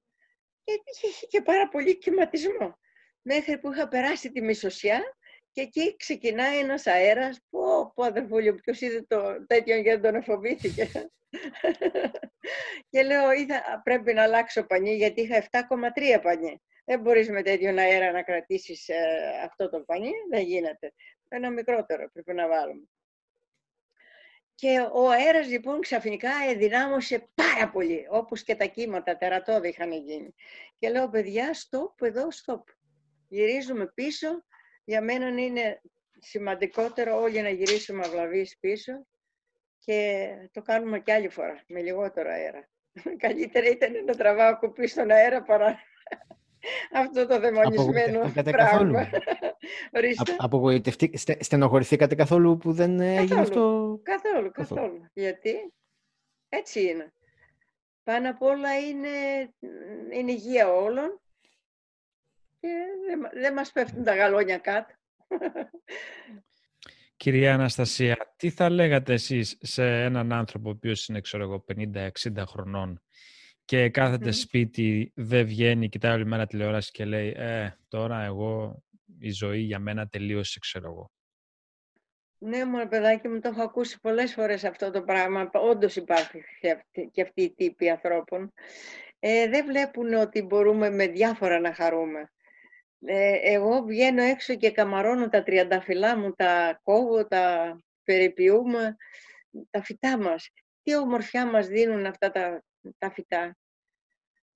και είχε και πάρα πολύ κυματισμό. Μέχρι που είχα περάσει τη μισοσιά και εκεί ξεκινάει ένας αέρας. Πω, πω αδερφούλιο, ποιος είδε το τέτοιο και δεν τον εφοβήθηκε. και λέω, «Είδα, πρέπει να αλλάξω πανί γιατί είχα 7,3 πανί. Δεν μπορείς με τέτοιον αέρα να κρατήσεις ε, αυτό το πανί, δεν γίνεται. Ένα μικρότερο πρέπει να βάλουμε. Και ο αέρας λοιπόν ξαφνικά ενδυνάμωσε πάρα πολύ, όπως και τα κύματα τερατώδη είχαν γίνει. Και λέω, παιδιά, stop εδώ, stop. Γυρίζουμε πίσω. Για μένα είναι σημαντικότερο όλοι να γυρίσουμε αυλαβείς πίσω και το κάνουμε και άλλη φορά, με λιγότερο αέρα. Καλύτερα ήταν να τραβάω κουπί στον αέρα παρά αυτό το δαιμονισμένο Απογοητευτήκατε πράγμα. καθόλου; Ορίστε. Α- Απογοητευτεί, στε, στενοχωρηθήκατε καθόλου που δεν ε, έγινε Καθόλου. αυτό; Καθόλου, Καθόλου. καθόλου. Γιατί; Έτσι είναι. Πάνω απ' όλα είναι, είναι υγεία όλων και δεν, μα- δεν μας πέφτουν τα γαλόνια κάτω. Κυρία Αναστασία, τι θα λέγατε εσείς σε έναν άνθρωπο ο οποίος είναι, ξέρω εγώ, 50-60 χρονών και κάθεται Μμμ. σπίτι, δεν βγαίνει, κοιτάει όλη μέρα τηλεόραση και λέει «Ε, τώρα εγώ, η ζωή για μένα τελείωσε, ξέρω εγώ». Ναι, μου παιδάκι μου, το έχω ακούσει πολλές φορές αυτό το πράγμα. Όντως υπάρχει και αυτή, και αυτή η τύπη ανθρώπων. Ε, δεν βλέπουν ότι μπορούμε με διάφορα να χαρούμε. Ε, εγώ βγαίνω έξω και καμαρώνω τα τριανταφυλλά μου, τα κόβω, τα περιποιούμε, τα φυτά μας. Τι ομορφιά μας δίνουν αυτά τα, τα φυτά.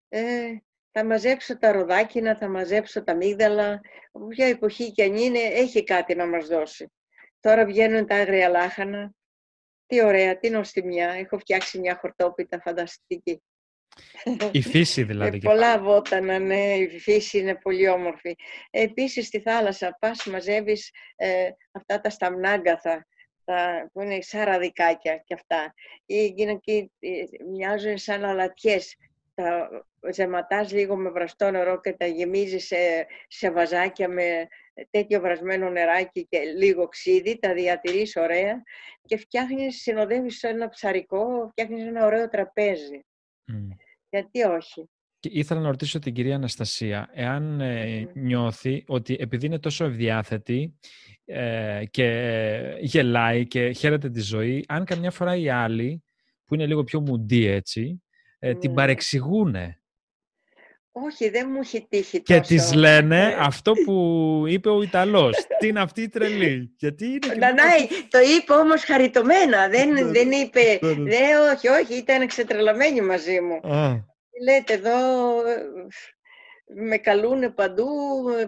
Ε, θα μαζέψω τα ροδάκινα, θα μαζέψω τα μίγδαλα. Όποια εποχή κι αν είναι, έχει κάτι να μας δώσει. Τώρα βγαίνουν τα άγρια λάχανα. Τι ωραία, τι νοστιμιά. Έχω φτιάξει μια χορτόπιτα φανταστική. Η φύση Με δηλαδή. και πολλά βότανα, ναι, η φύση είναι πολύ όμορφη. Επίσης στη θάλασσα πας μαζεύεις ε, αυτά τα σταμνάγκαθα, τα, που είναι σαν ραδικάκια και αυτά. Ή γίνουν και, ε, μοιάζουν σαν αλατιές. Τα ζεματάς λίγο με βραστό νερό και τα γεμίζεις σε, σε βαζάκια με τέτοιο βρασμένο νεράκι και λίγο ξύδι, τα διατηρείς ωραία και φτιάχνεις, συνοδεύεις ένα ψαρικό, φτιάχνεις ένα ωραίο τραπέζι. Μμ. Γιατί όχι; Και ήθελα να ρωτήσω την κυρία Αναστασία, εάν ε, Μμμ. νιώθει ότι επειδή είναι τόσο ευδιάθετη ε, και γελάει και χαίρεται τη ζωή, αν καμιά φορά οι άλλοι, που είναι λίγο πιο μουντοί έτσι, ε, την Ναι. παρεξηγούνε Όχι, δεν μου έχει τύχει τόσο. Και της λένε ε. αυτό που είπε ο Ιταλός. Τι είναι αυτή η τρελή; Γιατί είναι Νανάι, το είπε όμως χαριτωμένα. Δεν, ναι. δεν είπε, ναι, όχι, όχι, ήταν ξετρελαμένη μαζί μου. Λέτε εδώ, με καλούν παντού,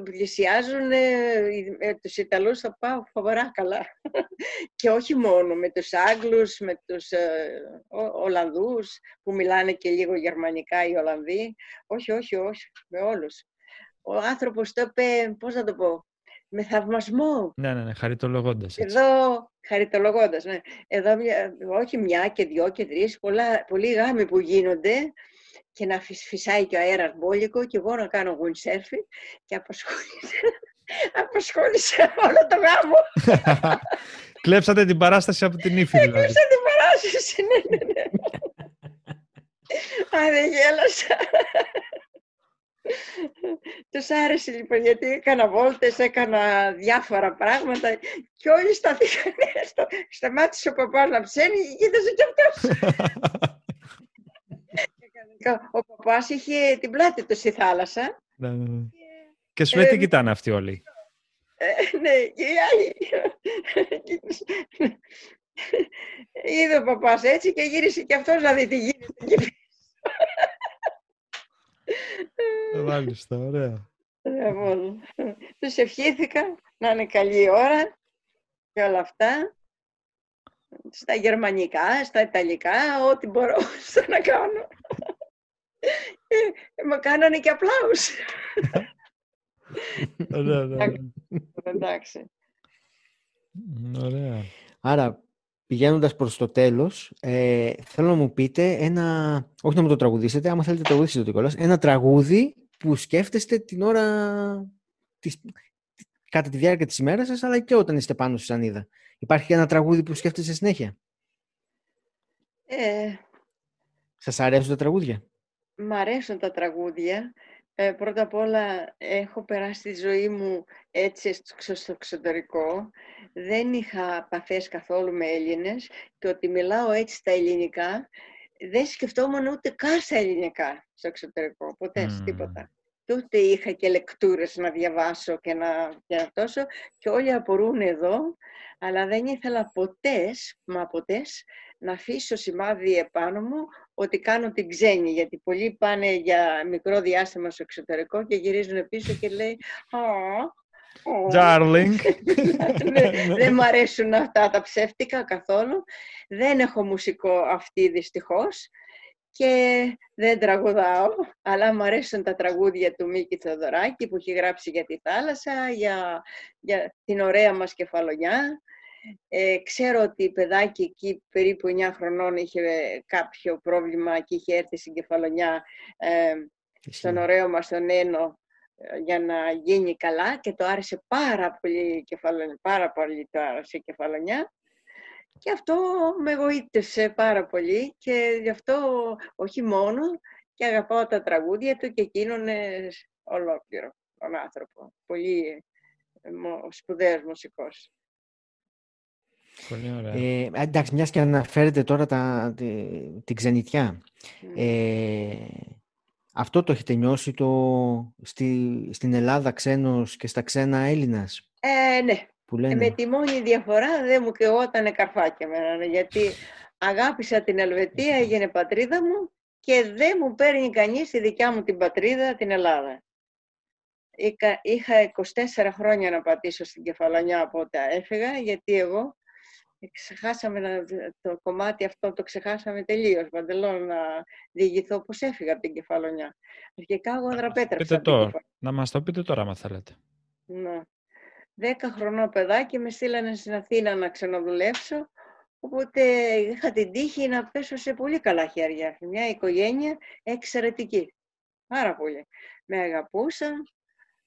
πλησιάζουν, ε, τους Ιταλούς θα πάω φοβερά καλά. και όχι μόνο, με τους Άγγλους, με τους ε, Ολλανδούς, που μιλάνε και λίγο γερμανικά οι Ολλανδοί. Όχι, όχι, όχι, με όλους. Ο άνθρωπος το είπε, πώς να το πω, με θαυμασμό. Ναι, ναι, ναι, χαριτολογώντας. Έτσι. Εδώ, χαριτολογώντας, ναι. Εδώ, όχι μια και δυο και τρεις, πολλά, πολλοί γάμοι που γίνονται, και να φυσάει και ο αέρας μπόλικο και εγώ να κάνω windsurfing και απασχόλησε, απασχόλησε όλο το γάμο. Κλέψατε την παράσταση από την ύφη, δηλαδή. Κλέψατε την παράσταση, ναι, ναι, ναι. Α, δεν γέλασα. Τους άρεσε λοιπόν γιατί έκανα βόλτες, έκανα διάφορα πράγματα και όλοι σταθήκαν, σταμάτησε ο παπάς να ψένει, κοίταζε κι αυτός. Ο παπάς είχε την πλάτη του στη θάλασσα. Ναι, ναι, ναι. Και σου λέει τι κοιτάνε αυτοί όλοι; Ε, ναι, και οι άλλοι. Είδε ο παπάς έτσι και γύρισε και αυτός να δει τι γίνεται. Ε, μάλιστα, ωραία. Λοιπόν, τους ευχήθηκα να είναι καλή ώρα και όλα αυτά. Στα γερμανικά, στα ιταλικά, ό,τι μπορώ να κάνω. Ε, μα κάνανε και απλάους. Εντάξει. Ωραία. Άρα, πηγαίνοντας προς το τέλος, ε, θέλω να μου πείτε ένα, όχι να μου το τραγουδήσετε, άμα θέλετε τραγουδήσετε το κιόλας, ένα τραγούδι που σκέφτεστε την ώρα, της, κατά τη διάρκεια της ημέρας σας, αλλά και όταν είστε πάνω στη σανίδα. Υπάρχει ένα τραγούδι που σκέφτεστε συνέχεια; Ε... Σας αρέσουν τα τραγούδια; Μ' αρέσουν τα τραγούδια. Ε, πρώτα απ' όλα έχω περάσει τη ζωή μου έτσι στο εξωτερικό. Δεν είχα παθές καθόλου με Έλληνες και ότι μιλάω έτσι στα ελληνικά δεν σκεφτόμουν ούτε καν στα ελληνικά στο εξωτερικό, ποτέ, τίποτα. Και ούτε είχα και λεκτούρες να διαβάσω και να, και να τόσο και όλοι απορούν εδώ, αλλά δεν ήθελα ποτέ, μα ποτέ, να αφήσω σημάδι επάνω μου ότι κάνω την ξένη, γιατί πολλοί πάνε για μικρό διάστημα στο εξωτερικό και γυρίζουν πίσω και λέει Darling. Ναι, δεν μου αρέσουν αυτά τα ψεύτικα καθόλου. Δεν έχω μουσικό αυτή δυστυχώς και δεν τραγουδάω, αλλά μου αρέσουν τα τραγούδια του Μίκη Θεοδωράκη που έχει γράψει για τη θάλασσα, για, για την ωραία μας κεφαλονιά. Ε, ξέρω ότι η παιδάκι εκεί περίπου 9 χρονών είχε κάποιο πρόβλημα και είχε έρθει στην κεφαλονιά ε, στον ωραίο μας τον Ένο ε, για να γίνει καλά και το άρεσε πάρα πολύ, κεφαλονιά, πάρα πολύ το άρεσε η κεφαλονιά. Και αυτό με εγωίτευσε πάρα πολύ και γι' αυτό όχι μόνο και αγαπάω τα τραγούδια του και εκείνον ολόκληρο τον άνθρωπο. Πολύ ε, σπουδαίος μουσικός. Πολύ ωραία. Ε, εντάξει, μιας και αναφέρετε τώρα τα, τη, την ξενιτιά. Ε, αυτό το έχετε νιώσει το, στη, στην Ελλάδα ξένος και στα ξένα Έλληνας; Ε, ναι. Που λένε. με τη μόνη διαφορά δεν μου και όταν καρφάκια με γιατί αγάπησα την Ελβετία, έγινε πατρίδα μου και δεν μου παίρνει κανείς τη δικιά μου την πατρίδα, την Ελλάδα. Είχα 24 χρόνια να πατήσω στην Κεφαλονιά από όταν έφυγα, γιατί εγώ ξεχάσαμε το κομμάτι αυτό, το ξεχάσαμε τελείως, παντελώ να διηγηθώ πώς έφυγα από την Κεφαλονιά. Αρχικά εγώ δραπέτρεψα. Τώρα, να μας το πείτε τώρα, αν θέλετε. Ναι. Δέκα χρονό παιδάκι με στείλανε στην Αθήνα να ξενοδουλέψω, οπότε είχα την τύχη να πέσω σε πολύ καλά χέρια. Μια οικογένεια εξαιρετική. Πάρα πολύ. Με αγαπούσαν,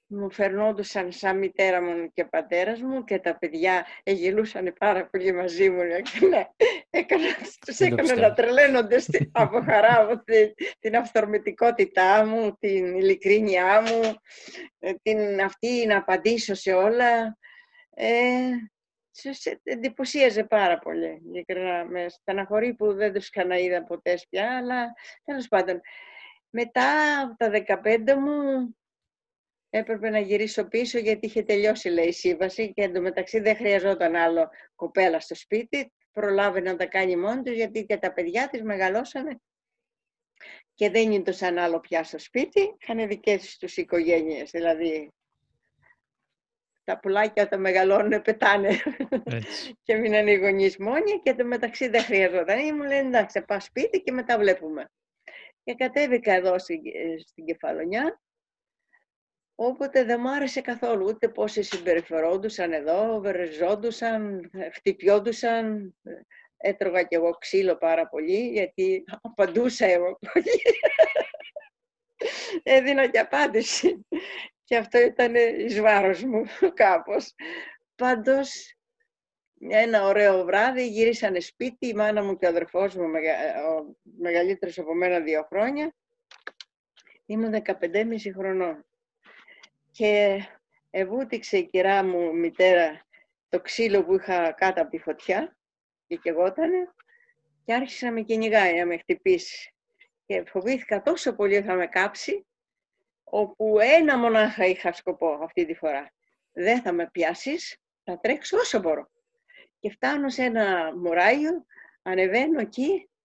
μου φερνόντουσαν σαν μητέρα μου και πατέρας μου και τα παιδιά γελούσαν πάρα πολύ μαζί μου και ναι, έκανα, τους έκανα να τρελαίνονται από χαρά από την, την αυθορμητικότητά μου, την ειλικρίνειά μου, ε, την αυτή να απαντήσω σε όλα. Ε, σε εντυπωσίαζε πάρα πολύ. Με στεναχωρεί που δεν τους ξαναείδα ποτέ πια, αλλά τέλος πάντων Μετά από τα 15 μου έπρεπε να γυρίσω πίσω γιατί είχε τελειώσει λέει η σύμβαση και εντωμεταξύ δεν χρειαζόταν άλλο κοπέλα στο σπίτι. Προλάβει να τα κάνει μόνη του γιατί και τα παιδιά της μεγαλώσανε και δεν είναι το σαν άλλο πια στο σπίτι, είχαν δικές τους οικογένειες, δηλαδή τα πουλάκια όταν μεγαλώνουν πετάνε και μείνανε οι γονείς μόνοι και το μεταξύ δεν χρειαζόταν. Ή μου λένε εντάξει, πάω σπίτι και μετά βλέπουμε. Και κατέβηκα εδώ στην, στην Κεφαλονιά, όποτε δεν μου άρεσε καθόλου ούτε πώς συμπεριφερόντουσαν εδώ, βερεζόντουσαν, χτυπιόντουσαν, έτρωγα κι εγώ ξύλο πάρα πολύ, γιατί απαντούσα εγώ πολύ. Έδινα και απάντηση. Και αυτό ήταν εις βάρος μου κάπως. Πάντως, ένα ωραίο βράδυ γύρισανε σπίτι, η μάνα μου και ο αδερφός μου, ο μεγαλύτερος από μένα δύο χρόνια. Ήμουν 15,5 χρονών. Και εβούτηξε η κυρά μου μητέρα το ξύλο που είχα κάτω από τη φωτιά και κεγότανε και άρχισε να με κυνηγάει, να με χτυπήσει. Και φοβήθηκα τόσο πολύ ότι θα με κάψει, όπου ένα μονάχα είχα σκοπό αυτή τη φορά. Δεν θα με πιάσεις, θα τρέξω όσο μπορώ. Και φτάνω σε ένα μωράγιο, ανεβαίνω εκεί, με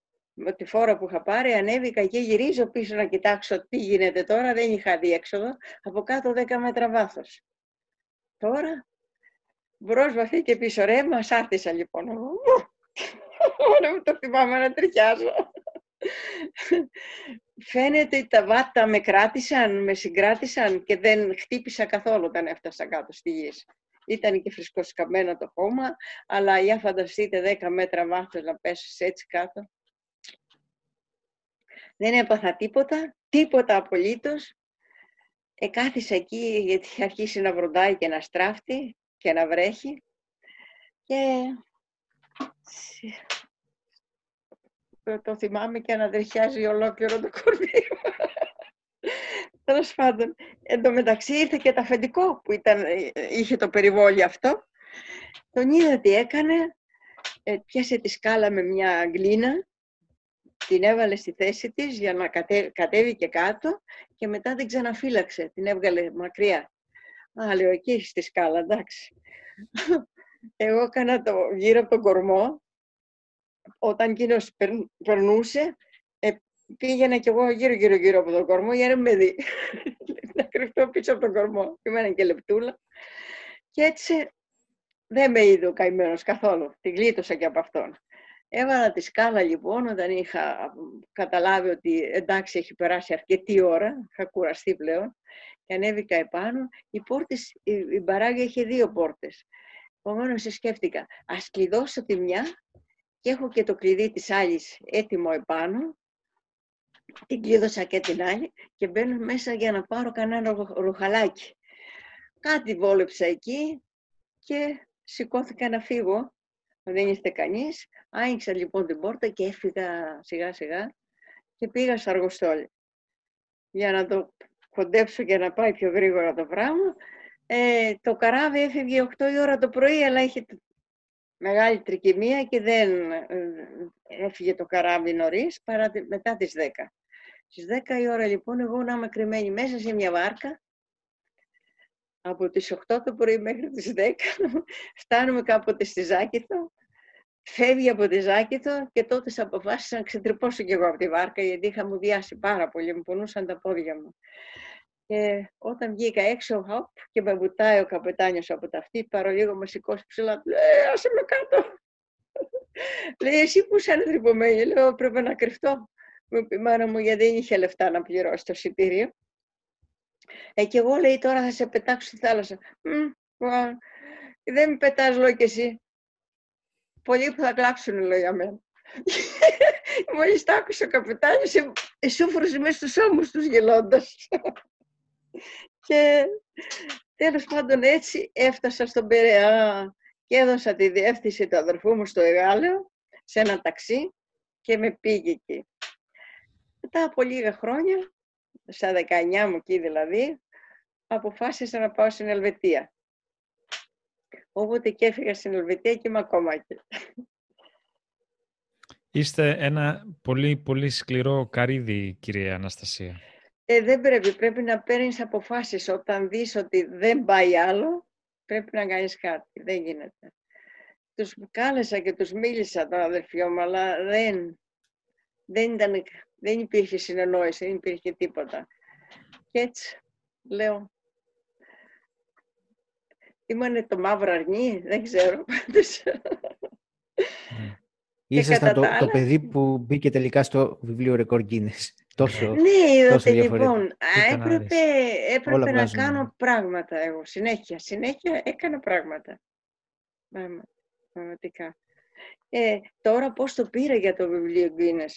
τη φόρα που είχα πάρει, ανέβηκα και γυρίζω πίσω να κοιτάξω τι γίνεται τώρα, δεν είχα διέξοδο, από κάτω 10 μέτρα βάθος. Τώρα, μπρος βαθύ και πίσω ρε, μας άρτησα λοιπόν. Ωραία μου το θυμάμαι να τριχιάζω. Φαίνεται ότι τα βάτα με κράτησαν, με συγκράτησαν και δεν χτύπησα καθόλου όταν έφτασα κάτω στη γη. Ήταν και φρισκοσκαμμένο το χώμα, αλλά για φανταστείτε 10 μέτρα βάθος να πέσεις έτσι κάτω. Δεν έπαθα τίποτα, τίποτα απολύτως. Εκάθισα εκεί γιατί είχε αρχίσει να βροντάει και να στράφτει και να βρέχει. Και το θυμάμαι και αναδρυχιάζει ολόκληρο το κορμί Τέλος πάντων, εντωμεταξύ ήρθε και το αφεντικό που ήταν, είχε το περιβόλι αυτό. Τον είδα τι έκανε, ε, πιάσε τη σκάλα με μια γκλίνα, την έβαλε στη θέση της για να κατέβει και κάτω και μετά την ξαναφύλαξε, την έβγαλε μακριά. Α, λέω, εκεί στη σκάλα, εντάξει. Εγώ έκανα το γύρω από τον κορμό όταν εκείνος περνούσε, ε, πήγαινα κι εγώ γύρω γύρω γύρω από τον κορμό για να με δει. να κρυφτώ πίσω από τον κορμό. Ήμουν και λεπτούλα. Και έτσι δεν με είδε ο καημένος καθόλου. Την γλίτωσα και από αυτόν. Έβαλα τη σκάλα λοιπόν όταν είχα καταλάβει ότι εντάξει έχει περάσει αρκετή ώρα, είχα κουραστεί πλέον και ανέβηκα επάνω. Η, πόρτες, η, η μπαράγια είχε δύο πόρτες. Επομένως σκέφτηκα, ας κλειδώσω τη μια και έχω και το κλειδί της άλλης έτοιμο επάνω. Την κλείδωσα και την άλλη και μπαίνω μέσα για να πάρω κανένα ρουχαλάκι. Κάτι βόλεψα εκεί και σηκώθηκα να φύγω. Δεν είστε κανείς. Άνοιξα λοιπόν την πόρτα και έφυγα σιγά σιγά και πήγα στο αργοστόλι. Για να το κοντέψω και να πάει πιο γρήγορα το πράγμα. Ε, το καράβι έφυγε 8 η ώρα το πρωί, αλλά είχε μεγάλη τρικυμία και δεν ε, έφυγε το καράβι νωρίς παρά μετά τις 10. Στις 10 η ώρα λοιπόν εγώ να είμαι κρυμμένη μέσα σε μια βάρκα από τις 8 το πρωί μέχρι τις 10 φτάνουμε κάποτε στη Ζάκηθο φεύγει από τη Ζάκηθο και τότε αποφάσισα να ξετρυπώσω κι εγώ από τη βάρκα γιατί είχα μου διάσει πάρα πολύ, μου πονούσαν τα πόδια μου. Και όταν βγήκα έξω, χοπ, και με βουτάει ο καπετάνιος από τα αυτή, παρολίγο με σηκώσει ψηλά, λέει, άσε με κάτω. λέει, εσύ που είσαι τρυπωμένη, λέω, πρέπει να κρυφτώ. Μου είπε η μάνα μου, γιατί δεν είχε λεφτά να πληρώσει το εισιτήριο. Ε, και εγώ, λέει, τώρα θα σε πετάξω στη θάλασσα. δεν με πετάς, λέω και εσύ. Πολλοί που θα κλάψουν, λέω για μένα. Μόλις τα άκουσε ο καπετάνιος, εσούφρωσε μέσα στους ώμους τους γελώντας. Και τέλος πάντων έτσι έφτασα στον Περαιά και έδωσα τη διεύθυνση του αδερφού μου στο Εγάλεο σε ένα ταξί και με πήγε εκεί. Μετά από λίγα χρόνια, στα 19 μου εκεί δηλαδή, αποφάσισα να πάω στην Ελβετία. Όποτε και έφυγα στην Ελβετία και είμαι ακόμα εκεί. Είστε ένα πολύ, πολύ σκληρό καρύδι, κυρία Αναστασία. Ε, δεν πρέπει. Πρέπει να παίρνεις αποφάσεις. Όταν δεις ότι δεν πάει άλλο, πρέπει να κάνεις κάτι. Δεν γίνεται. Τους κάλεσα και τους μίλησα τον αδερφιό μου, αλλά δεν, δεν, ήταν, δεν υπήρχε συνεννόηση, δεν υπήρχε τίποτα. Και έτσι λέω, ήμανε το μαύρο αρνί, δεν ξέρω πάντως. Ναι. Ήσασταν το, το παιδί που μπήκε τελικά στο βιβλίο Ρεκόρ Guinness. Τόσο, ναι, είδατε λοιπόν, έπρεπε, έπρεπε να κάνω πράγματα εγώ, συνέχεια, συνέχεια έκανα πράγματα. Πραγματικά. Ε, τώρα πώς το πήρα για το βιβλίο Guinness;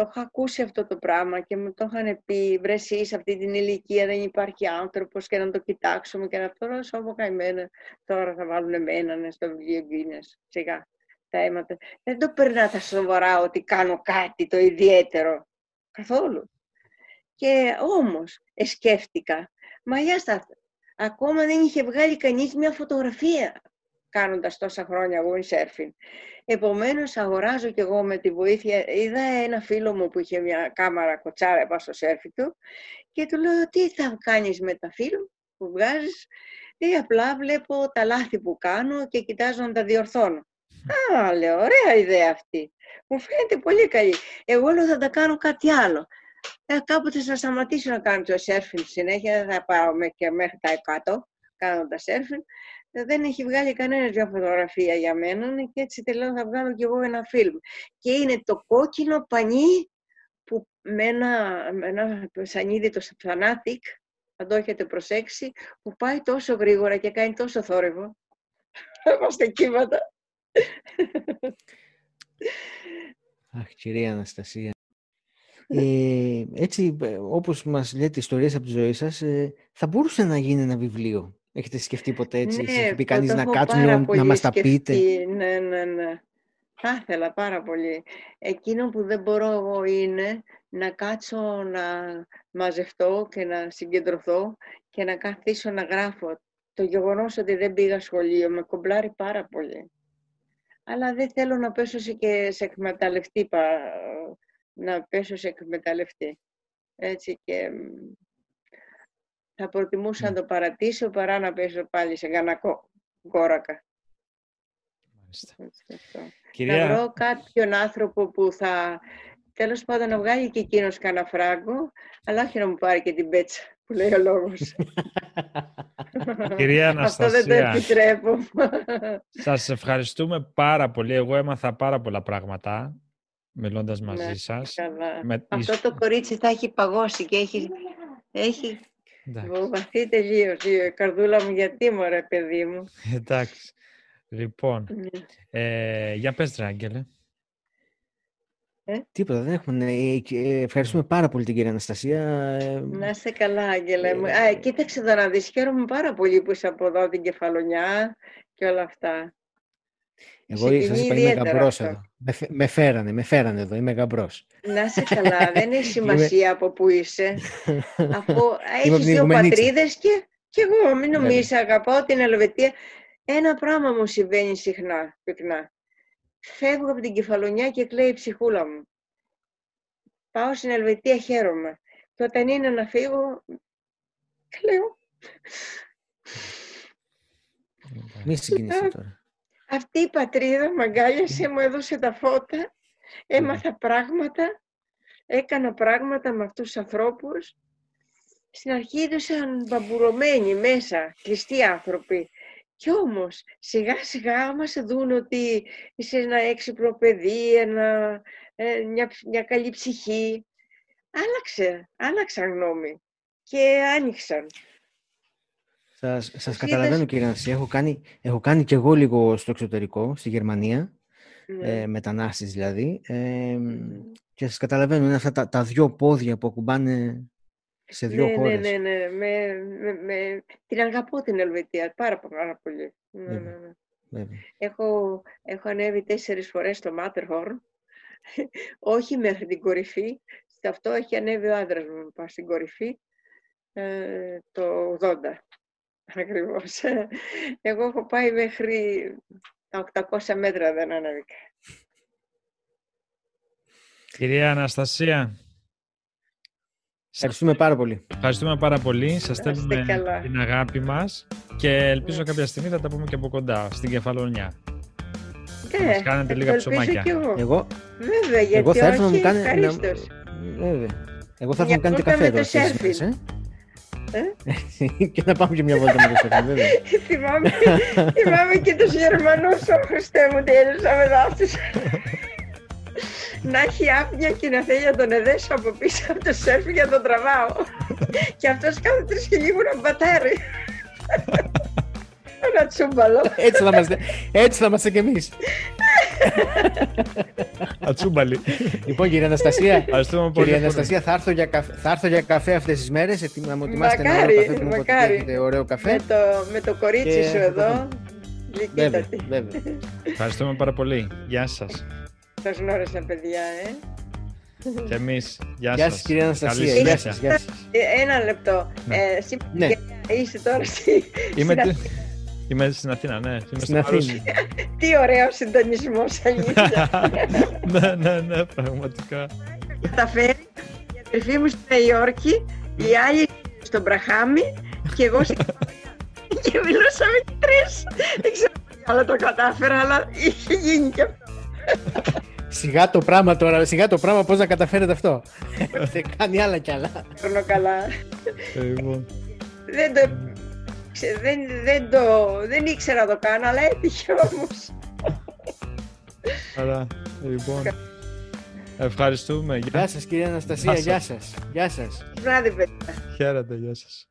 Το είχα ακούσει αυτό το πράγμα και μου το είχαν πει, βρε εσύ σε αυτή την ηλικία δεν υπάρχει άνθρωπος και να το κοιτάξουμε και να τώρα σώμα καημένα. Τώρα θα βάλουν εμένα στο βιβλίο Guinness. Σιγά τα αίματα. Δεν το περνά τα σοβαρά ότι κάνω κάτι το ιδιαίτερο. Καθόλου. Και όμως σκέφτηκα, μαλλιά στα ακόμα δεν είχε βγάλει κανείς μια φωτογραφία κάνοντας τόσα χρόνια windsurfing. Επομένως αγοράζω κι εγώ με τη βοήθεια, είδα ένα φίλο μου που είχε μια κάμαρα κοτσάρα πάνω στο σέρφι του και του λέω τι θα κάνεις με τα φίλου που βγάζεις; Ή απλά βλέπω τα λάθη που κάνω και κοιτάζω να τα διορθώνω. Α, λέω, ωραία ιδέα αυτή. Μου φαίνεται πολύ καλή. Εγώ λέω θα τα κάνω κάτι άλλο. Ε, κάποτε θα σταματήσω να κάνω το σέρφινγκ συνέχεια, θα πάω και μέχρι τα 100 κάνοντας σέρφινγκ. Δεν έχει βγάλει κανένα μια φωτογραφία για μένα και έτσι τελείω θα βγάλω κι εγώ ένα φιλμ. Και είναι το κόκκινο πανί που με ένα, με ένα σανίδι το φανάτικ, θα το έχετε προσέξει, που πάει τόσο γρήγορα και κάνει τόσο θόρυβο. Είμαστε κύματα. Αχ, κυρία Αναστασία. Ε, έτσι, ε, όπως μας λέτε ιστορίες από τη ζωή σας, ε, θα μπορούσε να γίνει ένα βιβλίο; Έχετε σκεφτεί ποτέ έτσι, ναι, έχει πει κανείς να κάτσουμε να μας τα πείτε; Ναι, ναι, ναι. Θα ήθελα πάρα πολύ. Εκείνο που δεν μπορώ εγώ είναι να κάτσω να μαζευτώ και να συγκεντρωθώ και να καθίσω να γράφω. Το γεγονός ότι δεν πήγα σχολείο με κομπλάρει πάρα πολύ αλλά δεν θέλω να πέσω σε, και σε εκμεταλλευτή, να πέσω σε εκμεταλλευτή. Έτσι και θα προτιμούσα να το παρατήσω παρά να πέσω πάλι σε γανακό κόρακα. Κυρία... Να βρω κάποιον άνθρωπο που θα τέλος πάντων να βγάλει και εκείνος κανένα φράγκο, αλλά όχι να μου πάρει και την πέτσα που λέει ο λόγος. Κυρία Αναστασία. Αυτό δεν το επιτρέπω. Σας ευχαριστούμε πάρα πολύ. Εγώ έμαθα πάρα πολλά πράγματα μιλώντας μαζί ναι, σας. Με... Αυτό το κορίτσι θα έχει παγώσει και έχει, έχει βαθύ τελείω η καρδούλα μου. Γιατί μωρέ παιδί μου. Εντάξει. Λοιπόν, ναι. ε, για πες Ράγκελε. Ε; Τίποτα, δεν έχουμε. Ε, ε, ευχαριστούμε πάρα πολύ την κυρία Αναστασία. Να είστε καλά, Άγγελε μου. Α, κοίταξε εδώ να δεις, χαίρομαι πάρα πολύ που είσαι από εδώ, την Κεφαλονιά και όλα αυτά. Εγώ σας είπα είμαι γαμπρός εδώ. Με, με, φέρανε, με φέρανε εδώ, είμαι γαμπρός. Να είσαι καλά, δεν έχει σημασία από πού είσαι. Αφού έχεις δύο πατρίδες και, και εγώ, μην νομίζεις, αγαπάω την Ελβετία. Ένα πράγμα μου συμβαίνει συχνά, πυκνά. Φεύγω από την κεφαλονιά και κλαίει η ψυχούλα μου. Πάω στην Ελβετία, χαίρομαι. Και όταν είναι να φύγω, κλαίω. Μη συγκινήσετε τώρα. Αυτή η πατρίδα με αγκάλιασε, μου έδωσε τα φώτα, έμαθα πράγματα, έκανα πράγματα με αυτούς τους ανθρώπους. Στην αρχή είδωσαν μπαμπουρωμένοι μέσα, κλειστοί άνθρωποι. Κι όμως σιγά σιγά άμα σε δουν ότι είσαι ένα έξυπνο παιδί, ένα, ε, μια, μια καλή ψυχή, άλλαξε, άλλαξαν γνώμη και άνοιξαν. Σας, σας καταλαβαίνω κύριε Νασί, έχω κάνει, έχω κάνει και εγώ λίγο στο εξωτερικό, στη Γερμανία, ναι. ε, μετανάστης δηλαδή, ε, και σας καταλαβαίνω, είναι αυτά τα, τα δυο πόδια που ακουμπάνε σε δύο ναι, χώρες. Ναι, ναι, ναι. Με, με, με, την αγαπώ την Ελβετία πάρα, πάρα πολύ. Ναι, ναι, ναι. Έχω, έχω ανέβει τέσσερις φορές στο Matterhorn. Όχι μέχρι την κορυφή. Σε αυτό έχει ανέβει ο άντρας μου πάω στην κορυφή ε, το 80. Ακριβώς. Εγώ έχω πάει μέχρι τα 800 μέτρα δεν ανέβηκα. Κυρία Αναστασία. Ευχαριστούμε πάρα πολύ. Ευχαριστούμε πάρα πολύ. Σας στέλνουμε την αγάπη μας και ελπίζω ναι. κάποια στιγμή θα τα πούμε και από κοντά, στην Κεφαλονιά. Ναι, μας κάνετε λίγα ψωμάκια. εγώ. εγώ. Βέβαια, γιατί εγώ θα έρθω να μου κάνει... Βέβαια. Εγώ θα έρθω να μου κάνετε καφέ εδώ. Ε; Ε; και να πάμε και μια βόλτα με το σερφιν, βέβαια. θυμάμαι, θυμάμαι και τους Γερμανούς, ο Χριστέ μου, τι έλειψα με δάφτους να έχει άπνοια και να θέλει να τον εδέσω από πίσω από το σερφ για να τον τραβάω. και αυτός κάθε τρεις και λίγο να μπατάρει. Ένα τσούμπαλο. Έτσι θα είμαστε, έτσι θα είμαστε κι εμείς. Ατσούμπαλοι. Λοιπόν, κύριε Αναστασία, κύριε Αναστασία θα, έρθω για καφέ, θα έρθω για καφέ αυτές τις μέρες. Να μου ετοιμάσετε ένα ωραίο καφέ που έχετε ωραίο καφέ. Με το, με το κορίτσι σου εδώ. Βέβαια, βέβαια. Ευχαριστούμε πάρα πολύ. Γεια σας. Σας γνώρισα, παιδιά, ε. Και εμείς. Γεια, γεια σας. κυρία Αναστασία. Γεια σας, γεια σας. Ε, ένα λεπτό. Ναι. Ε, εσύ ναι. είσαι τώρα στη... Είμαι, στην... Είμαι στην Αθήνα, ναι. Είμαι στην Αθήνα. Τι ωραίο συντονισμός, αλήθεια. ναι, ναι, ναι, πραγματικά. Καταφέρει η αδερφή μου στη Νέα Υόρκη, οι άλλοι στον Μπραχάμι και εγώ στην και μιλούσαμε και τρεις. Δεν ξέρω αν το κατάφερα, αλλά είχε γίνει και αυτό. Σιγά το πράγμα τώρα, σιγά το πράγμα πώς να καταφέρετε αυτό; Δεν κάνει άλλα κι άλλα. Παίρνω καλά. Λοιπόν. δεν, το, δεν, δεν, το, δεν ήξερα να το κάνω, αλλά έτυχε όμως. Καλά, λοιπόν. Ευχαριστούμε. Γεια σας κυρία Αναστασία, γεια σας. Γεια σας. Βράδυ παιδιά. Χαίρετε, γεια σας.